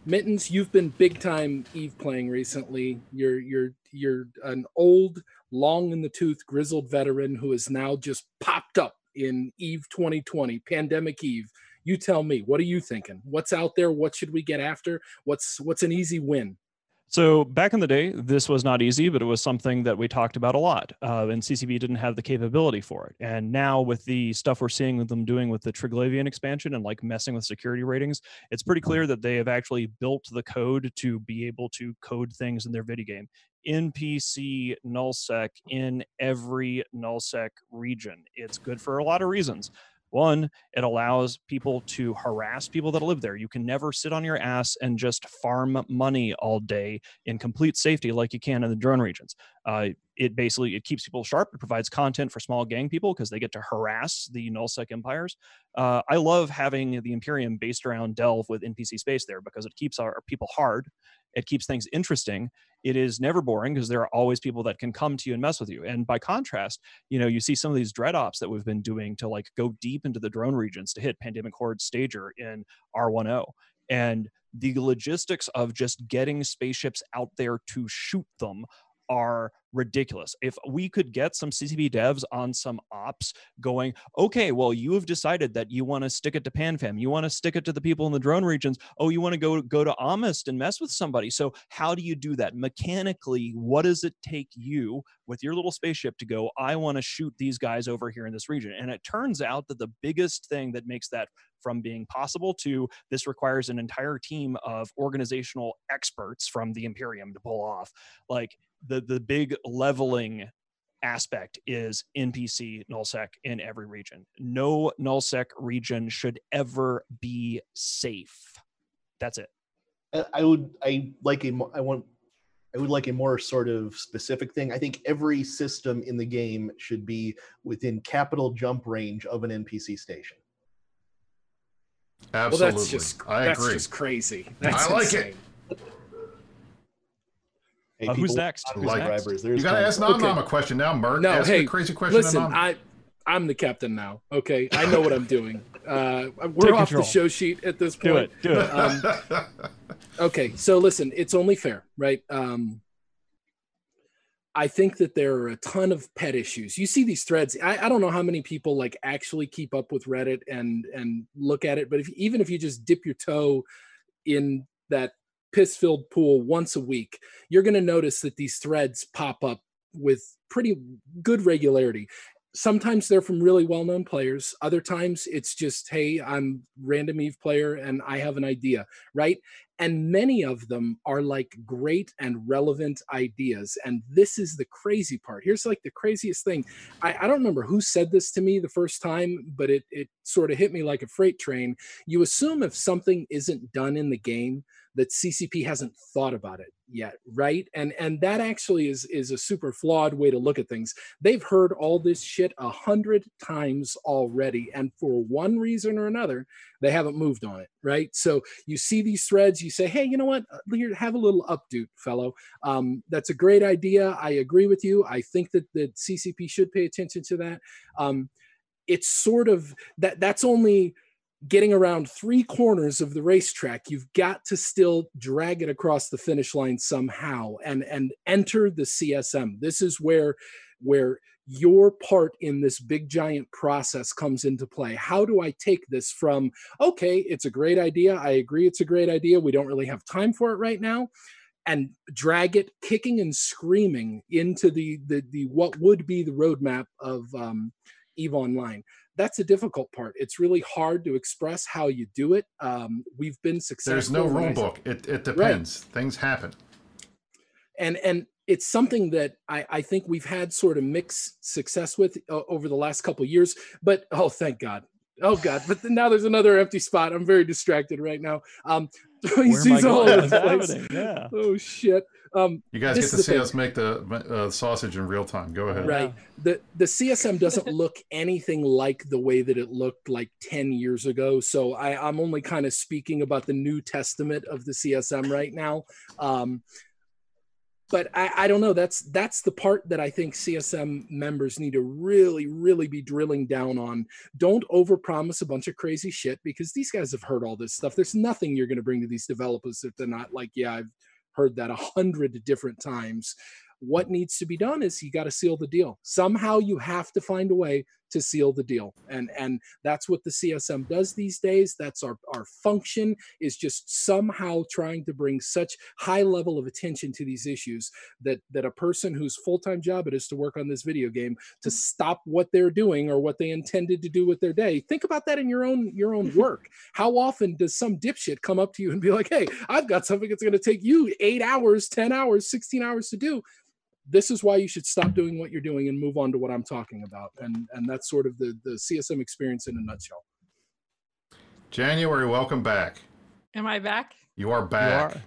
Mittens, you've been big time Eve playing recently. You're you're you're an old, long in the tooth, grizzled veteran who has now just popped up in Eve 2020, Pandemic Eve. You tell me, what are you thinking? What's out there? What should we get after? What's what's an easy win? So back in the day, this was not easy, but it was something that we talked about a lot, uh, and CCP didn't have the capability for it. And now with the stuff we're seeing them doing with the Triglavian expansion and like messing with security ratings, it's pretty clear that they have actually built the code to be able to code things in their video game. NPC nullsec in every nullsec region. It's good for a lot of reasons. One, it allows people to harass people that live there. You can never sit on your ass and just farm money all day in complete safety like you can in the drone regions. Uh, it basically it keeps people sharp. It provides content for small gang people because they get to harass the nullsec empires. Uh, I love having the Imperium based around Delve with NPC space there because it keeps our people hard it keeps things interesting it is never boring because there are always people that can come to you and mess with you. And by contrast you know you see some of these dread ops that we've been doing to like go deep into the drone regions to hit pandemic horde stager in r10 and the logistics of just getting spaceships out there to shoot them are ridiculous. If we could get some CCP devs on some ops going, okay, well, you have decided that you want to stick it to PanFam, you want to stick it to the people in the drone regions. Oh, you want to go go to Amist and mess with somebody. So how do you do that mechanically? What does it take you with your little spaceship to go? I want to shoot these guys over here in this region. And it turns out that the biggest thing that makes that from being possible to this requires an entire team of organizational experts from the Imperium to pull off. Like the the big leveling aspect is NPC nullsec in every region. No nullsec region should ever be safe. That's it. I would I like a I want I would like a more sort of specific thing. I think every system in the game should be within capital jump range of an NPC station. Absolutely. Well, that's just, I that's agree. just crazy. That's I like insane. it. Hey, Uh, who's next? Who's like next? drivers, You gotta ask Nom Okay. Nom a question now, Merc. No, ask hey, a crazy question Listen. I I'm the captain now. Okay, I know what I'm doing. [laughs] Uh, we're Take off control. the show sheet at this point. Do point. it. Do it. Um, okay, so listen, it's only fair, right? Um, I think that there are a ton of pet issues. You see these threads. I, I don't know how many people like actually keep up with Reddit and and look at it, but if even if you just dip your toe in that piss-filled pool once a week, you're going to notice that these threads pop up with pretty good regularity. Sometimes they're from really well-known players. Other times it's just, hey, I'm random Eve player and I have an idea, right? and many of them are like great and relevant ideas and this is the crazy part here's like the craziest thing i, I don't remember who said this to me the first time but it, it sort of hit me like a freight train you assume if something isn't done in the game that ccp hasn't thought about it yet right? And and that actually is is a super flawed way to look at things. They've heard all this shit a hundred times already and for one reason or another they haven't moved on it right? So you see these threads you say hey you know what? Uh, here have a little updo fellow. Um, that's a great idea. I agree with you. I think that the ccp should pay attention to that. Um, it's sort of that that's only getting around three corners of the racetrack you've got to still drag it across the finish line somehow and and enter the csm this is where where your part in this big giant process comes into play. How do i take this from okay it's a great idea i agree it's a great idea we don't really have time for it right now and drag it kicking and screaming into the the, the what would be the roadmap of um, eve online that's a difficult part it's really hard to express how you do it um, we've been successful There's no rule book. It, it depends. Things happen. and and it's something that I, I think we've had sort of mixed success with uh, over the last couple of years. But oh, thank God, oh God! But then now there's another empty spot. I'm very distracted right now. Um, [laughs] Where am I he's all going? over the place. Yeah. Oh shit! Um, You guys get to see thing. us make the uh, sausage in real time. Go ahead. right the the csm doesn't [laughs] look anything like the way that it looked like 10 years ago so I, i'm only kind of speaking about the new testament of the csm right now um, but I, I don't know. That's that's the part that i think csm members need to really really be drilling down on. Don't overpromise a bunch of crazy shit because these guys have heard all this stuff. There's nothing you're going to bring to these developers if they're not like yeah i've heard that a hundred different times. What needs to be done is you got to seal the deal. Somehow you have to find a way to seal the deal. And and that's what the csm does these days. That's our our function is just somehow trying to bring such high level of attention to these issues that that a person whose full-time job it is to work on this video game to mm-hmm. stop what they're doing or what they intended to do with their day. Think about that in your own your own [laughs] work. How often does some dipshit come up to you and be like hey i've got something that's going to take you eight hours 10 hours 16 hours to do this is why you should stop doing what you're doing and move on to what I'm talking about. And and that's sort of the the CSM experience in a nutshell. January, welcome back. Am I back? You are You back. are.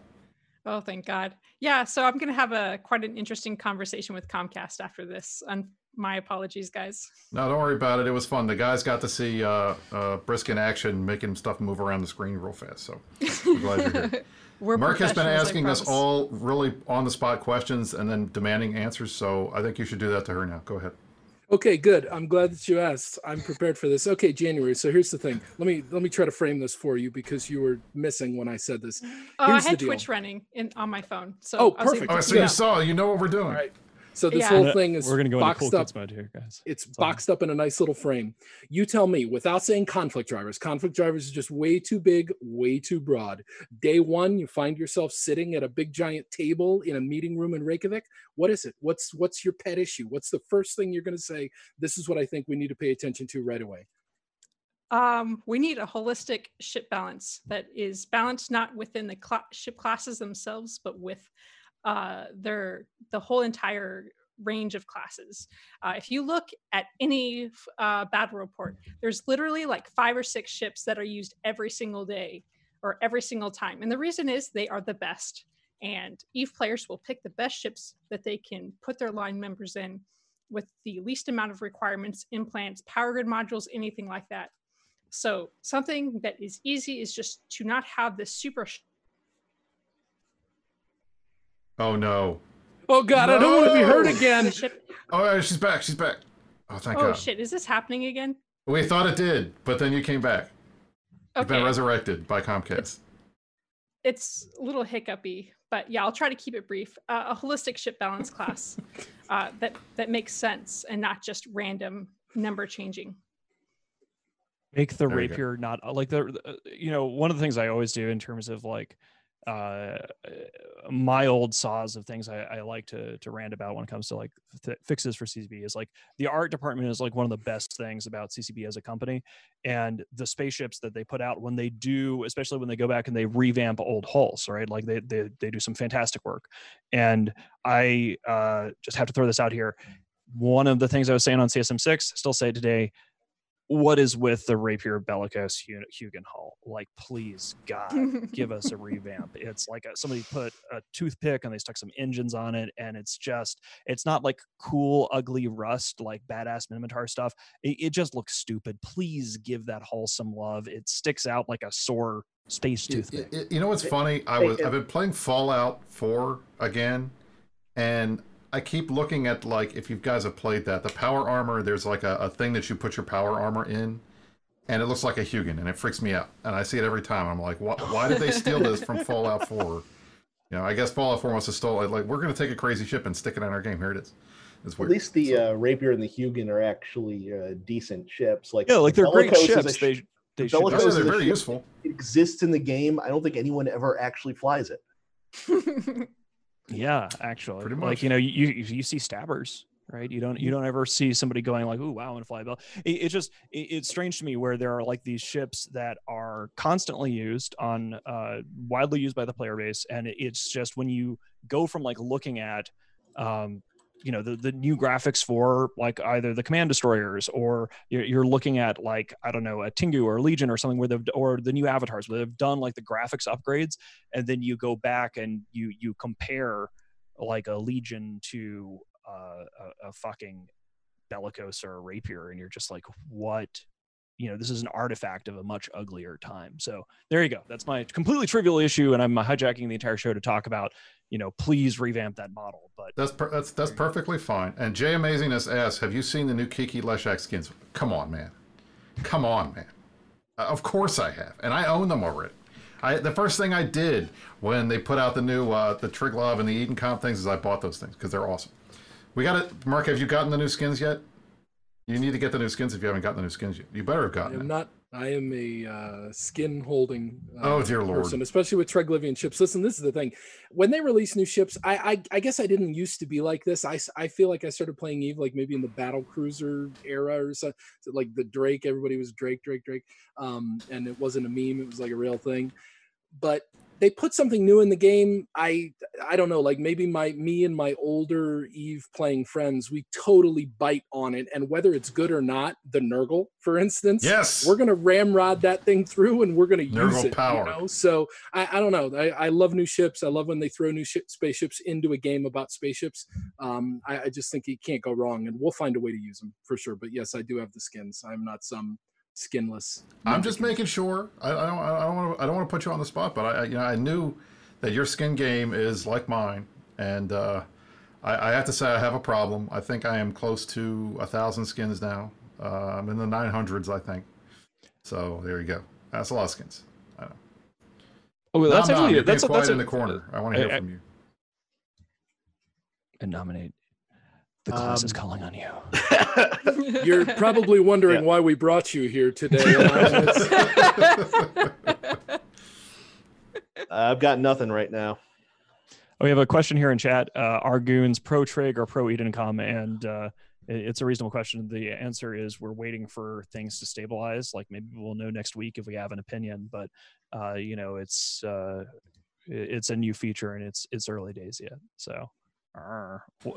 Oh, thank God. Yeah, so I'm going to have a quite an interesting conversation with Comcast after this. And my apologies, guys. No, don't worry about it. It was fun. The guys got to see uh, uh, Brisc in action, making stuff move around the screen real fast. So we're glad you're here. [laughs] We're Mark has been asking us all really on the spot questions and then demanding answers. So I think you should do that to her now. Go ahead. Okay, good. I'm glad that you asked. I'm prepared for this. Okay, January. So here's the thing. Let me let me try to frame this for you because you were missing when I said this. Oh, Here's I had. Twitch running in on my phone. So Oh, I was able perfect. to Oh, so do you saw, you know what we're doing. All right. So this Yeah. whole We're thing is gonna go into boxed cool up. kids mode here, guys. It's It's all boxed up in a nice little frame. You tell me, without saying conflict drivers, conflict drivers is just way too big, way too broad. Day one, you find yourself sitting at a big giant table in a meeting room in Reykjavik. What is it? What's what's your pet issue? What's the first thing you're going to say? This is what I think we need to pay attention to right away. Um, we need a holistic ship balance that is balanced not within the cla ship classes themselves, but with uh, their the whole entire range of classes. Uh, if you look at any uh, battle report, there's literally like five or six ships that are used every single day or every single time, and the reason is they are the best. and Eve players will pick the best ships that they can put their line members in with the least amount of requirements, implants, power grid modules, anything like that. So something that is easy is just to not have this super. Oh no! Oh god, no! I don't want to be hurt again. Oh, she's back. She's back. Oh, thank oh, God. shit! Is this happening again? We thought it did, but then you came back. You've been resurrected by Comcast. It's, it's a little hiccupy, but yeah, I'll try to keep it brief. Uh, a holistic ship balance [laughs] class uh, that that makes sense and not just random number changing. Make the there rapier not like the you know one of the things I always do in terms of like uh, my old saws of things I, I, like to to rant about when it comes to like th- fixes for CCP is like the art department is like one of the best things about CCP as a company, and the spaceships that they put out when they do, especially when they go back and they revamp old hulls, right? Like they they they do some fantastic work, and I uh, just have to throw this out here. One of the things I was saying on CSM six, still say today, what is with the Rapier Bellicose Hugin hull? Like, please, God, give us a [laughs] revamp. It's like a, somebody put a toothpick and they stuck some engines on it, and it's just, it's not like cool, ugly rust like badass Minmatar stuff. It, it just looks stupid. Please give that hull some love. It sticks out like a sore space toothpick. You, you know what's funny? I was I've been playing Fallout 4 again, and I keep looking at like if you guys have played that, the power armor. There's like a, a thing that you put your power armor in, and it looks like a Hugin, and it freaks me out. And I see it every time. I'm like, why, why did they steal this from [laughs] Fallout 4? You know, I guess Fallout 4 wants to steal it. Like, we're going to take a crazy ship and stick it in our game. Here it is. It's weird. At least the so, uh, Rapier and the Hugin are actually uh, decent ships. Like, yeah, like they're great ships. They, they should, they're very useful. It exists in the game. I don't think anyone ever actually flies it. [laughs] Yeah, actually, pretty much. Like you know, you you see stabbers, right? You don't you don't ever see somebody going like, "Ooh, wow, I'm gonna fly a bell." It, it's just it, it's strange to me where there are like these ships that are constantly used on uh, widely used by the player base, and it's just when you go from like looking at um, you know the, the new graphics for like either the command destroyers or you're, you're looking at like i don't know a tengu or legion or something where they've or the new avatars where they've done like the graphics upgrades and then you go back and you you compare like a legion to uh, a, a fucking bellicose or a rapier and you're just like what you know this is an artifact of a much uglier time. So there you go. That's my completely trivial issue and i'm hijacking the entire show to talk about you know please revamp that model but that's per- that's that's perfectly fine. And jay amazingness asks have you seen the new kiki leshak skins? Come on man. Come on man. Uh, of course i have and i own them already. I, the first thing I did when they put out the new uh, the Triglav and the Edencom things is I bought those things because they're awesome. We got it, Mark. Have you gotten the new skins yet? You need to get the new skins if you haven't gotten the new skins yet. You better have gotten. I am not. I am a uh, skin holding. Uh, oh dear lord! Person, especially with Triglavian ships. Listen, this is the thing. When they release new ships, I, I, I guess I didn't used to be like this. I, I feel like I started playing Eve like maybe in the battle cruiser era or something. Like the Drake, everybody was Drake, Drake, Drake, um, and it wasn't a meme. It was like a real thing. But they put something new in the game. I i don't know like maybe my me and my older eve playing friends we totally bite on it. And whether it's good or not the Nergal for instance yes. we're gonna ramrod that thing through and we're gonna nurgle use it power. you know? So i, I don't know. I, I love new ships. I love when they throw new ship, spaceships into a game about spaceships. Um, I, I just think you can't go wrong and we'll find a way to use them for sure. But yes i do have the skins. I'm not some skinless. I'm just making sure. I, I don't. I don't want to. I don't want to put you on the spot, but I, you know, I knew that your skin game is like mine, and uh, I, I, have to say I have a problem. I think I am close to a thousand skins now. Uh, I'm in the 900s, I think. So there you go. That's a lot of skins. I know. Oh, well, that's no, actually no, that's, that's a, in the corner. I want to hear I, from you. And Innominate the class um, is calling on you. [laughs] You're probably wondering yeah. why we brought you here today. [laughs] I've got nothing right now. We have a question here in chat. Uh, are goons pro trig or pro Edencom? And uh, it's a reasonable question. The answer is we're waiting for things to stabilize. Like maybe we'll know next week if we have an opinion. But uh, you know, it's uh, it's a new feature and it's it's early days yet. So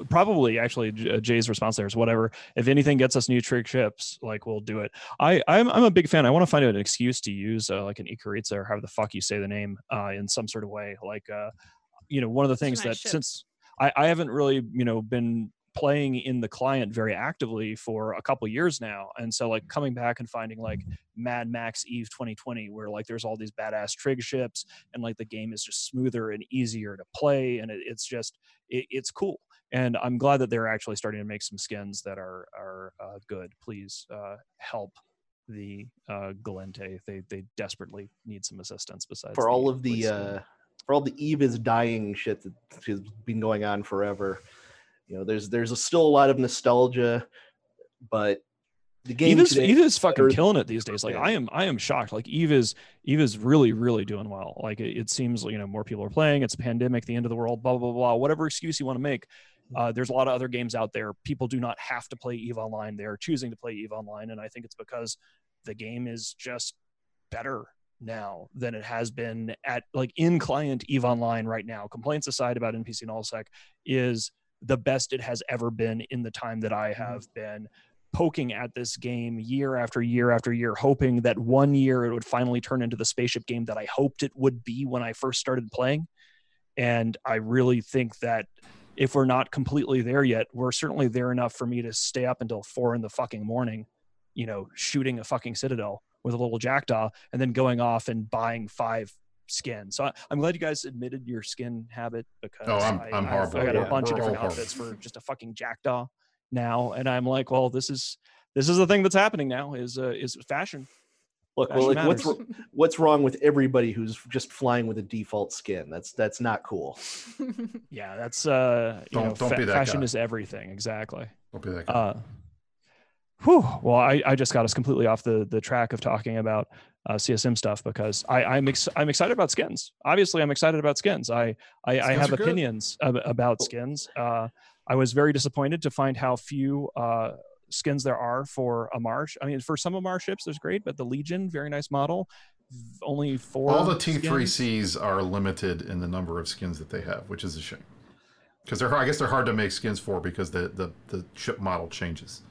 probably actually uh, Jay's response there is whatever. If anything gets us new trig ships, like we'll do it. I I'm, I'm a big fan. I want to find an excuse to use uh, like an Ikaritsa or however the fuck you say the name uh, in some sort of way. Like uh, you know, one of the things that ship. since I, I haven't really, you know, been playing in the client very actively for a couple years now and so like coming back and finding like mad max eve 2020 where like there's all these badass trig ships and like the game is just smoother and easier to play and it, it's just it, it's cool. And i'm glad that they're actually starting to make some skins that are are uh, good. Please uh, help the uh, Gallente. They they desperately need some assistance besides for all of the uh, for all the Eve is dying shit that has been going on forever. You know there's there's a, still a lot of nostalgia but the game Eve is, Eve is fucking killing it these days. Like. I am, I am shocked. Like Eve is, Eve is really, really doing well. Like it, it, seems, you know, more people are playing. It's a pandemic, the end of the world, blah blah blah. Whatever excuse you want to make. Uh, there's a lot of other games out there. People do not have to play Eve Online. They are choosing to play Eve Online, and I think it's because the game is just better now than it has been at like in client Eve Online right now. Complaints aside about NPC and AllSec is the best it has ever been in the time that I mm-hmm. have been poking at this game year after year after year, hoping that one year it would finally turn into the spaceship game that I hoped it would be when I first started playing. And I really think that if we're not completely there yet, we're certainly there enough for me to stay up until four in the fucking morning, you know, shooting a fucking citadel with a little jackdaw and then going off and buying five skin. So I, am glad you guys admitted your skin habit because oh, I'm, I, I'm horrible. I got a bunch of different outfits for just a fucking jackdaw now, and I'm like, well, this is this is the thing that's happening now is uh, is fashion. Look, fashion well, like, what's what's wrong with everybody who's just flying with a default skin? That's that's not cool. [laughs] yeah, that's uh, you don't, know, don't fa- be that fashion guy. is everything. Exactly. Don't be that guy. Uh, whew, well, I, I just got us completely off the the track of talking about uh, CSM stuff because I, I'm ex- I'm excited about skins. Obviously, I'm excited about skins. I I, I have opinions ab- about skins. Uh, I was very disappointed to find how few uh, skins there are for Amarr. I mean, for some Amarr ships, there's great, but the Legion, very nice model. Only four. All the T3Cs are limited in the number of skins that they have, which is a shame. Because they're, I guess they're hard to make skins for because the, the, the ship model changes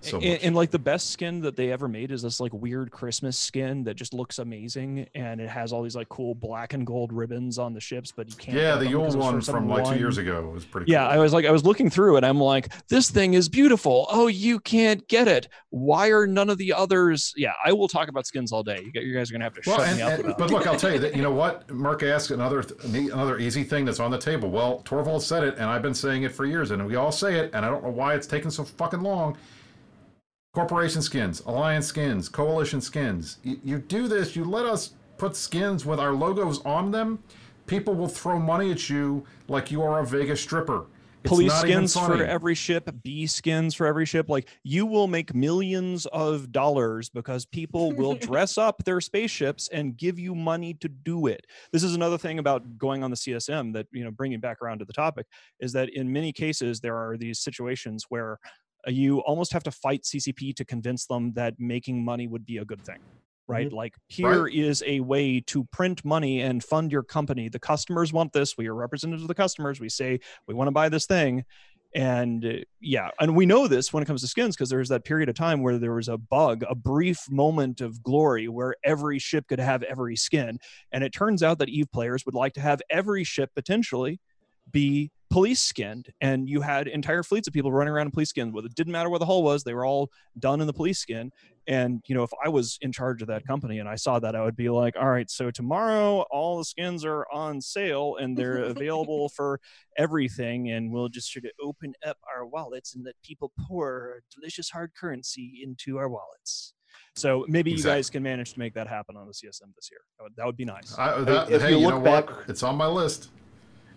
so and, and, like the best skin that they ever made is this like weird christmas skin that just looks amazing and it has all these like cool black and gold ribbons on the ships but you can't yeah the old one from like two years ago was pretty cool. yeah cool. i was like i was looking through it i'm like this thing is beautiful. Oh you can't get it. Why are none of the others yeah i will talk about skins all day. You guys are gonna have to well, shut and, me up and, but look i'll tell you that you know what? [laughs] Mark asked another another easy thing that's on the table. Well torvald said it and i've been saying it for years and we all say it and i don't know why it's taking so fucking long corporation skins, alliance skins, coalition skins. You, you do this, you let us put skins with our logos on them, people will throw money at you like you are a Vegas stripper. It's police skins for every ship, B skins for every ship. Like you will make millions of dollars because people [laughs] will dress up their spaceships and give you money to do it. This is another thing about going on the CSM that, you know, bringing back around to the topic is that in many cases there are these situations where you almost have to fight CCP to convince them that making money would be a good thing. Right? Mm-hmm. Like here right. is a way to print money and fund your company. The customers want this. We are representatives of the customers. We say we want to buy this thing. And uh, yeah, and we know this when it comes to skins because there was that period of time where there was a bug, a brief moment of glory where every ship could have every skin. And it turns out that Eve players would like to have every ship potentially be police skinned and you had entire fleets of people running around in police skins well, it didn't matter where the hull was they were all done in the police skin and you know if i was in charge of that company and i saw that i would be like all right so tomorrow all the skins are on sale and they're [laughs] available for everything and we'll just sort of open up our wallets and let people pour delicious hard currency into our wallets so maybe exactly. you guys can manage to make that happen on the CSM this year. That would, that would be nice. I, that, if hey, you, look you know back, what? It's on my list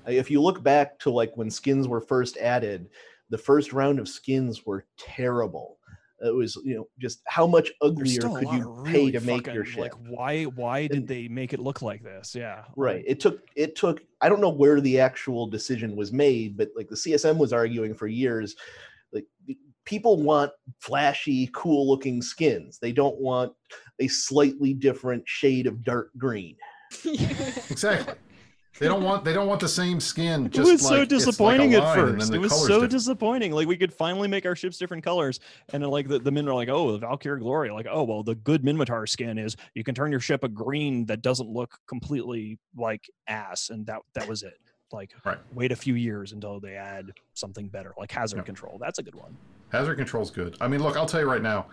if you look back to like when skins were first added, the first round of skins were terrible. It was, you know, just how much uglier could you pay to make your ship? Like, why? Why did and, they make it look like this? Yeah, right. It took. It took. I don't know where the actual decision was made, but like the CSM was arguing for years, like people want flashy, cool-looking skins. They don't want a slightly different shade of dark green. [laughs] exactly. They don't want they don't want the same skin. it was like, so disappointing like at first. It was so different. disappointing. Like we could finally make our ships different colors, and then like the, the men are like, oh, the Valklear Glory. Like, oh well, the good Minmatar skin is you can turn your ship a green that doesn't look completely like ass, and that that was it. Like right. wait a few years until they add something better, like hazard yeah. control. That's a good one. Hazard control is good. I mean, look, I'll tell you right now.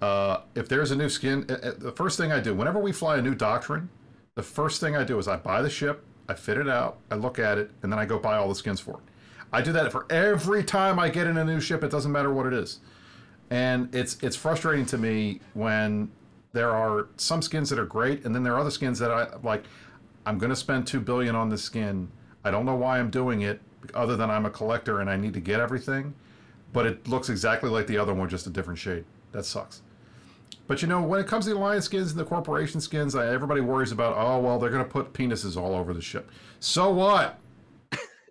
Uh, if there's a new skin, uh, uh, the first thing I do whenever we fly a new doctrine, the first thing I do is I buy the ship, I fit it out, I look at it, and then I go buy all the skins for it. I do that for every time I get in a new ship. It doesn't matter what it is, and it's it's frustrating to me when there are some skins that are great, and then there are other skins that I like. I'm going to spend two billion on this skin. I don't know why I'm doing it, other than I'm a collector and I need to get everything. But it looks exactly like the other one, just a different shade. That sucks. But you know, when it comes to the alliance skins and the corporation skins, everybody worries about. Oh well, they're going to put penises all over the ship. So what?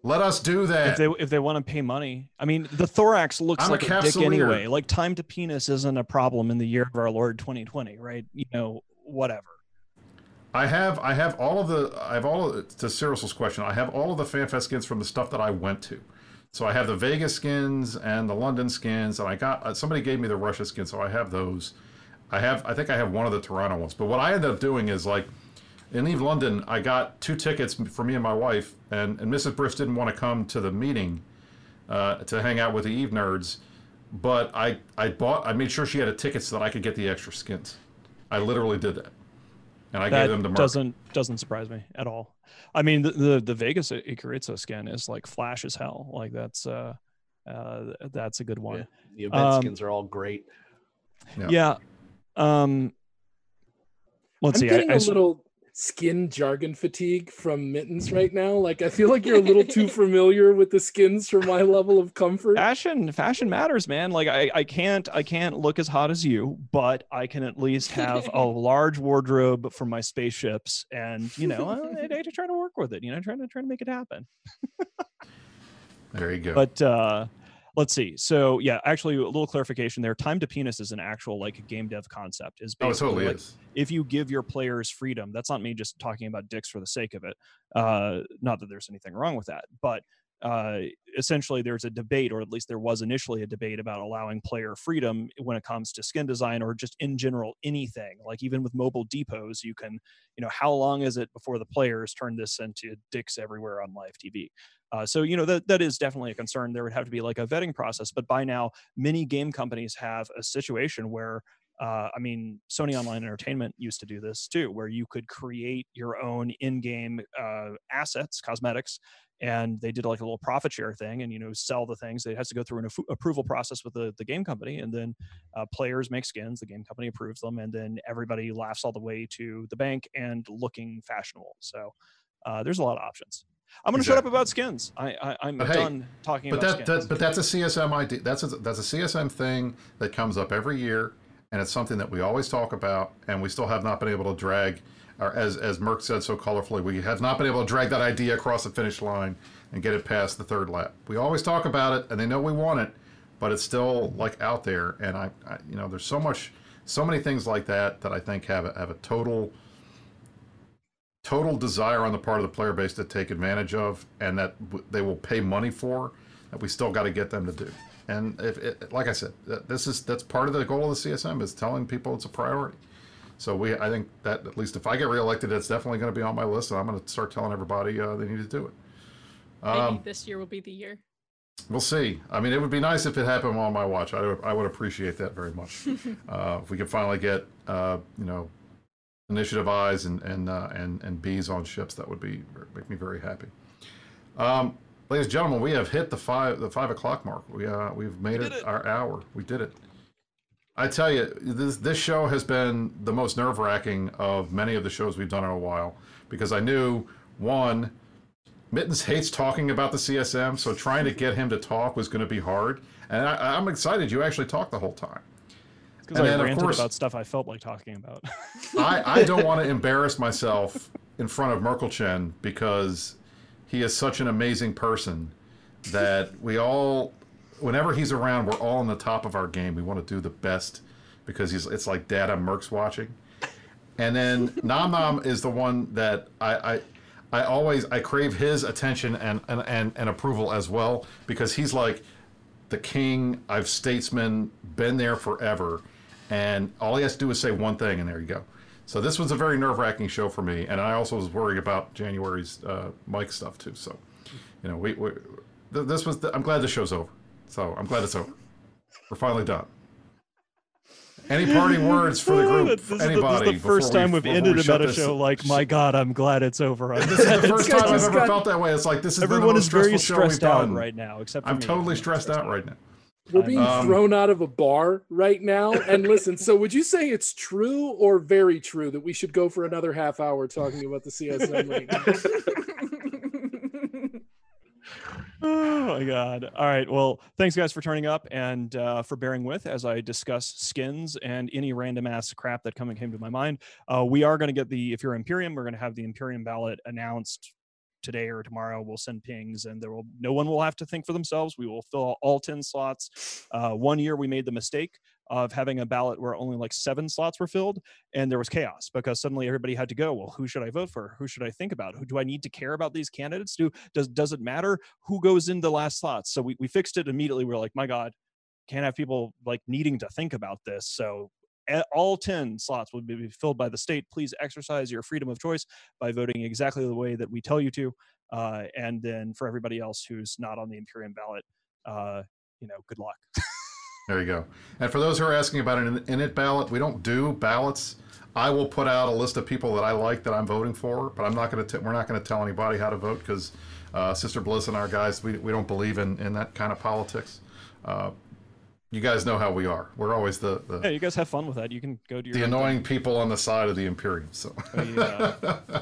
Let us do that. If they if they want to pay money, I mean, the thorax looks I'm like a, a dick anyway. Like time to penis isn't a problem in the year of our Lord 2020, right? You know, whatever. I have I have all of the I have all of to Cyril's question. I have all of the FanFest skins from the stuff that I went to. So I have the Vegas skins and the London skins, and I got uh, somebody gave me the Russia skin, so I have those. I have I think I have one of the Toronto ones. But what I ended up doing is like in Eve London, I got two tickets for me and my wife, and, and Mrs. Brisc didn't want to come to the meeting uh, to hang out with the Eve nerds, but I, I bought, I made sure she had a ticket so that I could get the extra skins. I literally did that. And I that gave them to Mark. Doesn't, doesn't surprise me at all. I mean, the, the, the Vegas Ikaritsa skin is like flash as hell. Like that's, uh, uh, that's a good one. Yeah, the event um, skins are all great. Yeah. yeah um, let's I'm see. Getting I, I, a little skin jargon fatigue from mittens right now. Like i feel like you're a little too [laughs] familiar with the skins for my level of comfort. Fashion fashion matters man. Like i i can't i can't look as hot as you but i can at least have a [laughs] large wardrobe for my spaceships and you know I, I, I try to work with it you know trying to try to make it happen. [laughs] There you go. But uh let's see. So yeah, actually a little clarification there. Time to penis is an actual like game dev concept. Is basically oh, totally like, is. if you give your players freedom, that's not me just talking about dicks for the sake of it. Uh, not that there's anything wrong with that, but uh, essentially there's a debate, or at least there was initially a debate about allowing player freedom when it comes to skin design or just in general anything. Like even with mobile depots, you can, you know, how long is it before the players turn this into dicks everywhere on live TV? Uh, so you know that that is definitely a concern. There would have to be like a vetting process. But by now, many game companies have a situation where uh, I mean, Sony Online Entertainment used to do this too, where you could create your own in-game uh, assets, cosmetics, and they did like a little profit share thing, and you know, sell the things. It has to go through an af- approval process with the, the game company, and then uh, players make skins. The game company approves them, and then everybody laughs all the way to the bank and looking fashionable. So uh, there's a lot of options. I'm going to exactly. shut up about skins. I, I am done hey, talking but about that, skins. That, but that's a CSM idea. That's a, that's a CSM thing that comes up every year, and it's something that we always talk about, and we still have not been able to drag, or as as Merc said so colorfully, we have not been able to drag that idea across the finish line and get it past the third lap. We always talk about it, and they know we want it, but it's still like out there. And I, I you know, there's so much, so many things like that that I think have a, have a total total desire on the part of the player base to take advantage of and that they will pay money for that we still got to get them to do and if it, like i said this is that's part of the goal of the csm is telling people it's a priority so we i think that at least if i get reelected it's definitely going to be on my list and i'm going to start telling everybody uh, they need to do it um, this year will be the year We'll see. I mean, it would be nice if it happened on my watch. I would, I would appreciate that very much. [laughs] uh, if we could finally get, uh, you know, initiative I's and and uh, and and B's on ships. That would be make me very happy. Um, ladies and gentlemen, we have hit the five the five o'clock mark. We uh we've made it, it, our hour. We did it. I tell you, this this show has been the most nerve wracking of many of the shows we've done in a while because I knew one. Mittens hates talking about the CSM, so trying to get him to talk was going to be hard. And I, I'm excited you actually talked the whole time because I ranted course, about stuff I felt like talking about. [laughs] I, I don't want to embarrass myself in front of Merkelchen because he is such an amazing person that we all, whenever he's around, we're all on the top of our game. We want to do the best because he's it's like Dad, I'm Merc's watching. And then [laughs] Nam Nam is the one that I, I I always I crave his attention and, and, and, and approval as well because he's like the king. I've statesman, been there forever and all he has to do is say one thing, and there you go. So this was a very nerve wracking show for me, and I also was worried about January's uh, Mike stuff too. So you know, we, we this was. The, I'm glad the show's over. So I'm glad it's over. We're finally done. Any parting words for the group? this, is anybody? The, this is the first time we, have ended we a meta show like, my God, I'm glad it's over. this is the [laughs] first time I've ever got, felt that way. It's like this is everyone the is very stressed out right now. Except I'm me. totally I'm stressed, stressed, out right now. We're being um, thrown out of a bar right now. And listen, so would you say it's true or very true that we should go for another half hour talking about the CSM [laughs] right oh my god. All right. Well thanks guys for turning up and uh, for bearing with as i discuss skins and any random ass crap that come and came to my mind. Uh, we are going to get the if you're imperium. We're going to have the imperium ballot announced today or tomorrow we'll send pings and there will no one will have to think for themselves. We will fill all 10 slots. Uh, one year we made the mistake of having a ballot where only like seven slots were filled and there was chaos because suddenly everybody had to go well who should i vote for? Who should i think about? Who do i need to care about these candidates? Do does does it matter who goes in the last slots so we, we fixed it immediately. We are like my god can't have people like needing to think about this. So all 10 slots will be filled by the state. Please exercise your freedom of choice by voting exactly the way that we tell you to. Uh, and then for everybody else who's not on the Imperium ballot, uh, you know, good luck. [laughs] there you go. And for those who are asking about an init ballot, we don't do ballots. I will put out a list of people that I like that I'm voting for, but I'm not going to. We're not going to tell anybody how to vote because uh, Sister Bliss and our guys, we, we don't believe in, in that kind of politics. Uh, you guys know how we are. We're always the, the yeah. You guys have fun with that. You can go to your the annoying thing. people on the side of the Imperium. So oh, yeah. [laughs]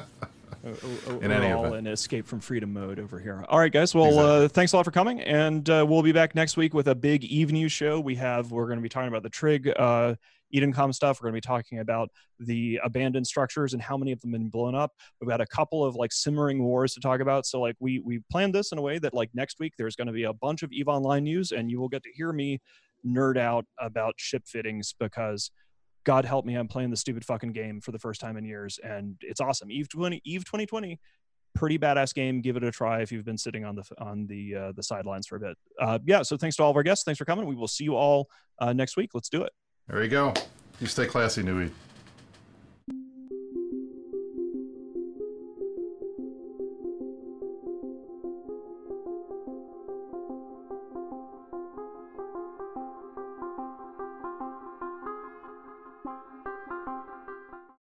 oh, oh, in any all event. in escape from freedom mode over here. All right, guys. Well, exactly. uh, thanks a lot for coming, and uh, we'll be back next week with a big Eve news show. We have we're going to be talking about the Trig. Uh, Edencom stuff. We're going to be talking about the abandoned structures and how many of them have been blown up. We've got a couple of like simmering wars to talk about. So like we we planned this in a way that like next week there's going to be a bunch of Eve Online news, and you will get to hear me nerd out about ship fittings because God help me, I'm playing the stupid fucking game for the first time in years, and it's awesome. Eve 20, Eve 2020, pretty badass game. Give it a try if you've been sitting on the on the uh, the sidelines for a bit. Uh, yeah. So thanks to all of our guests. Thanks for coming. We will see you all uh, next week. Let's do it. There you go. You stay classy, Newey.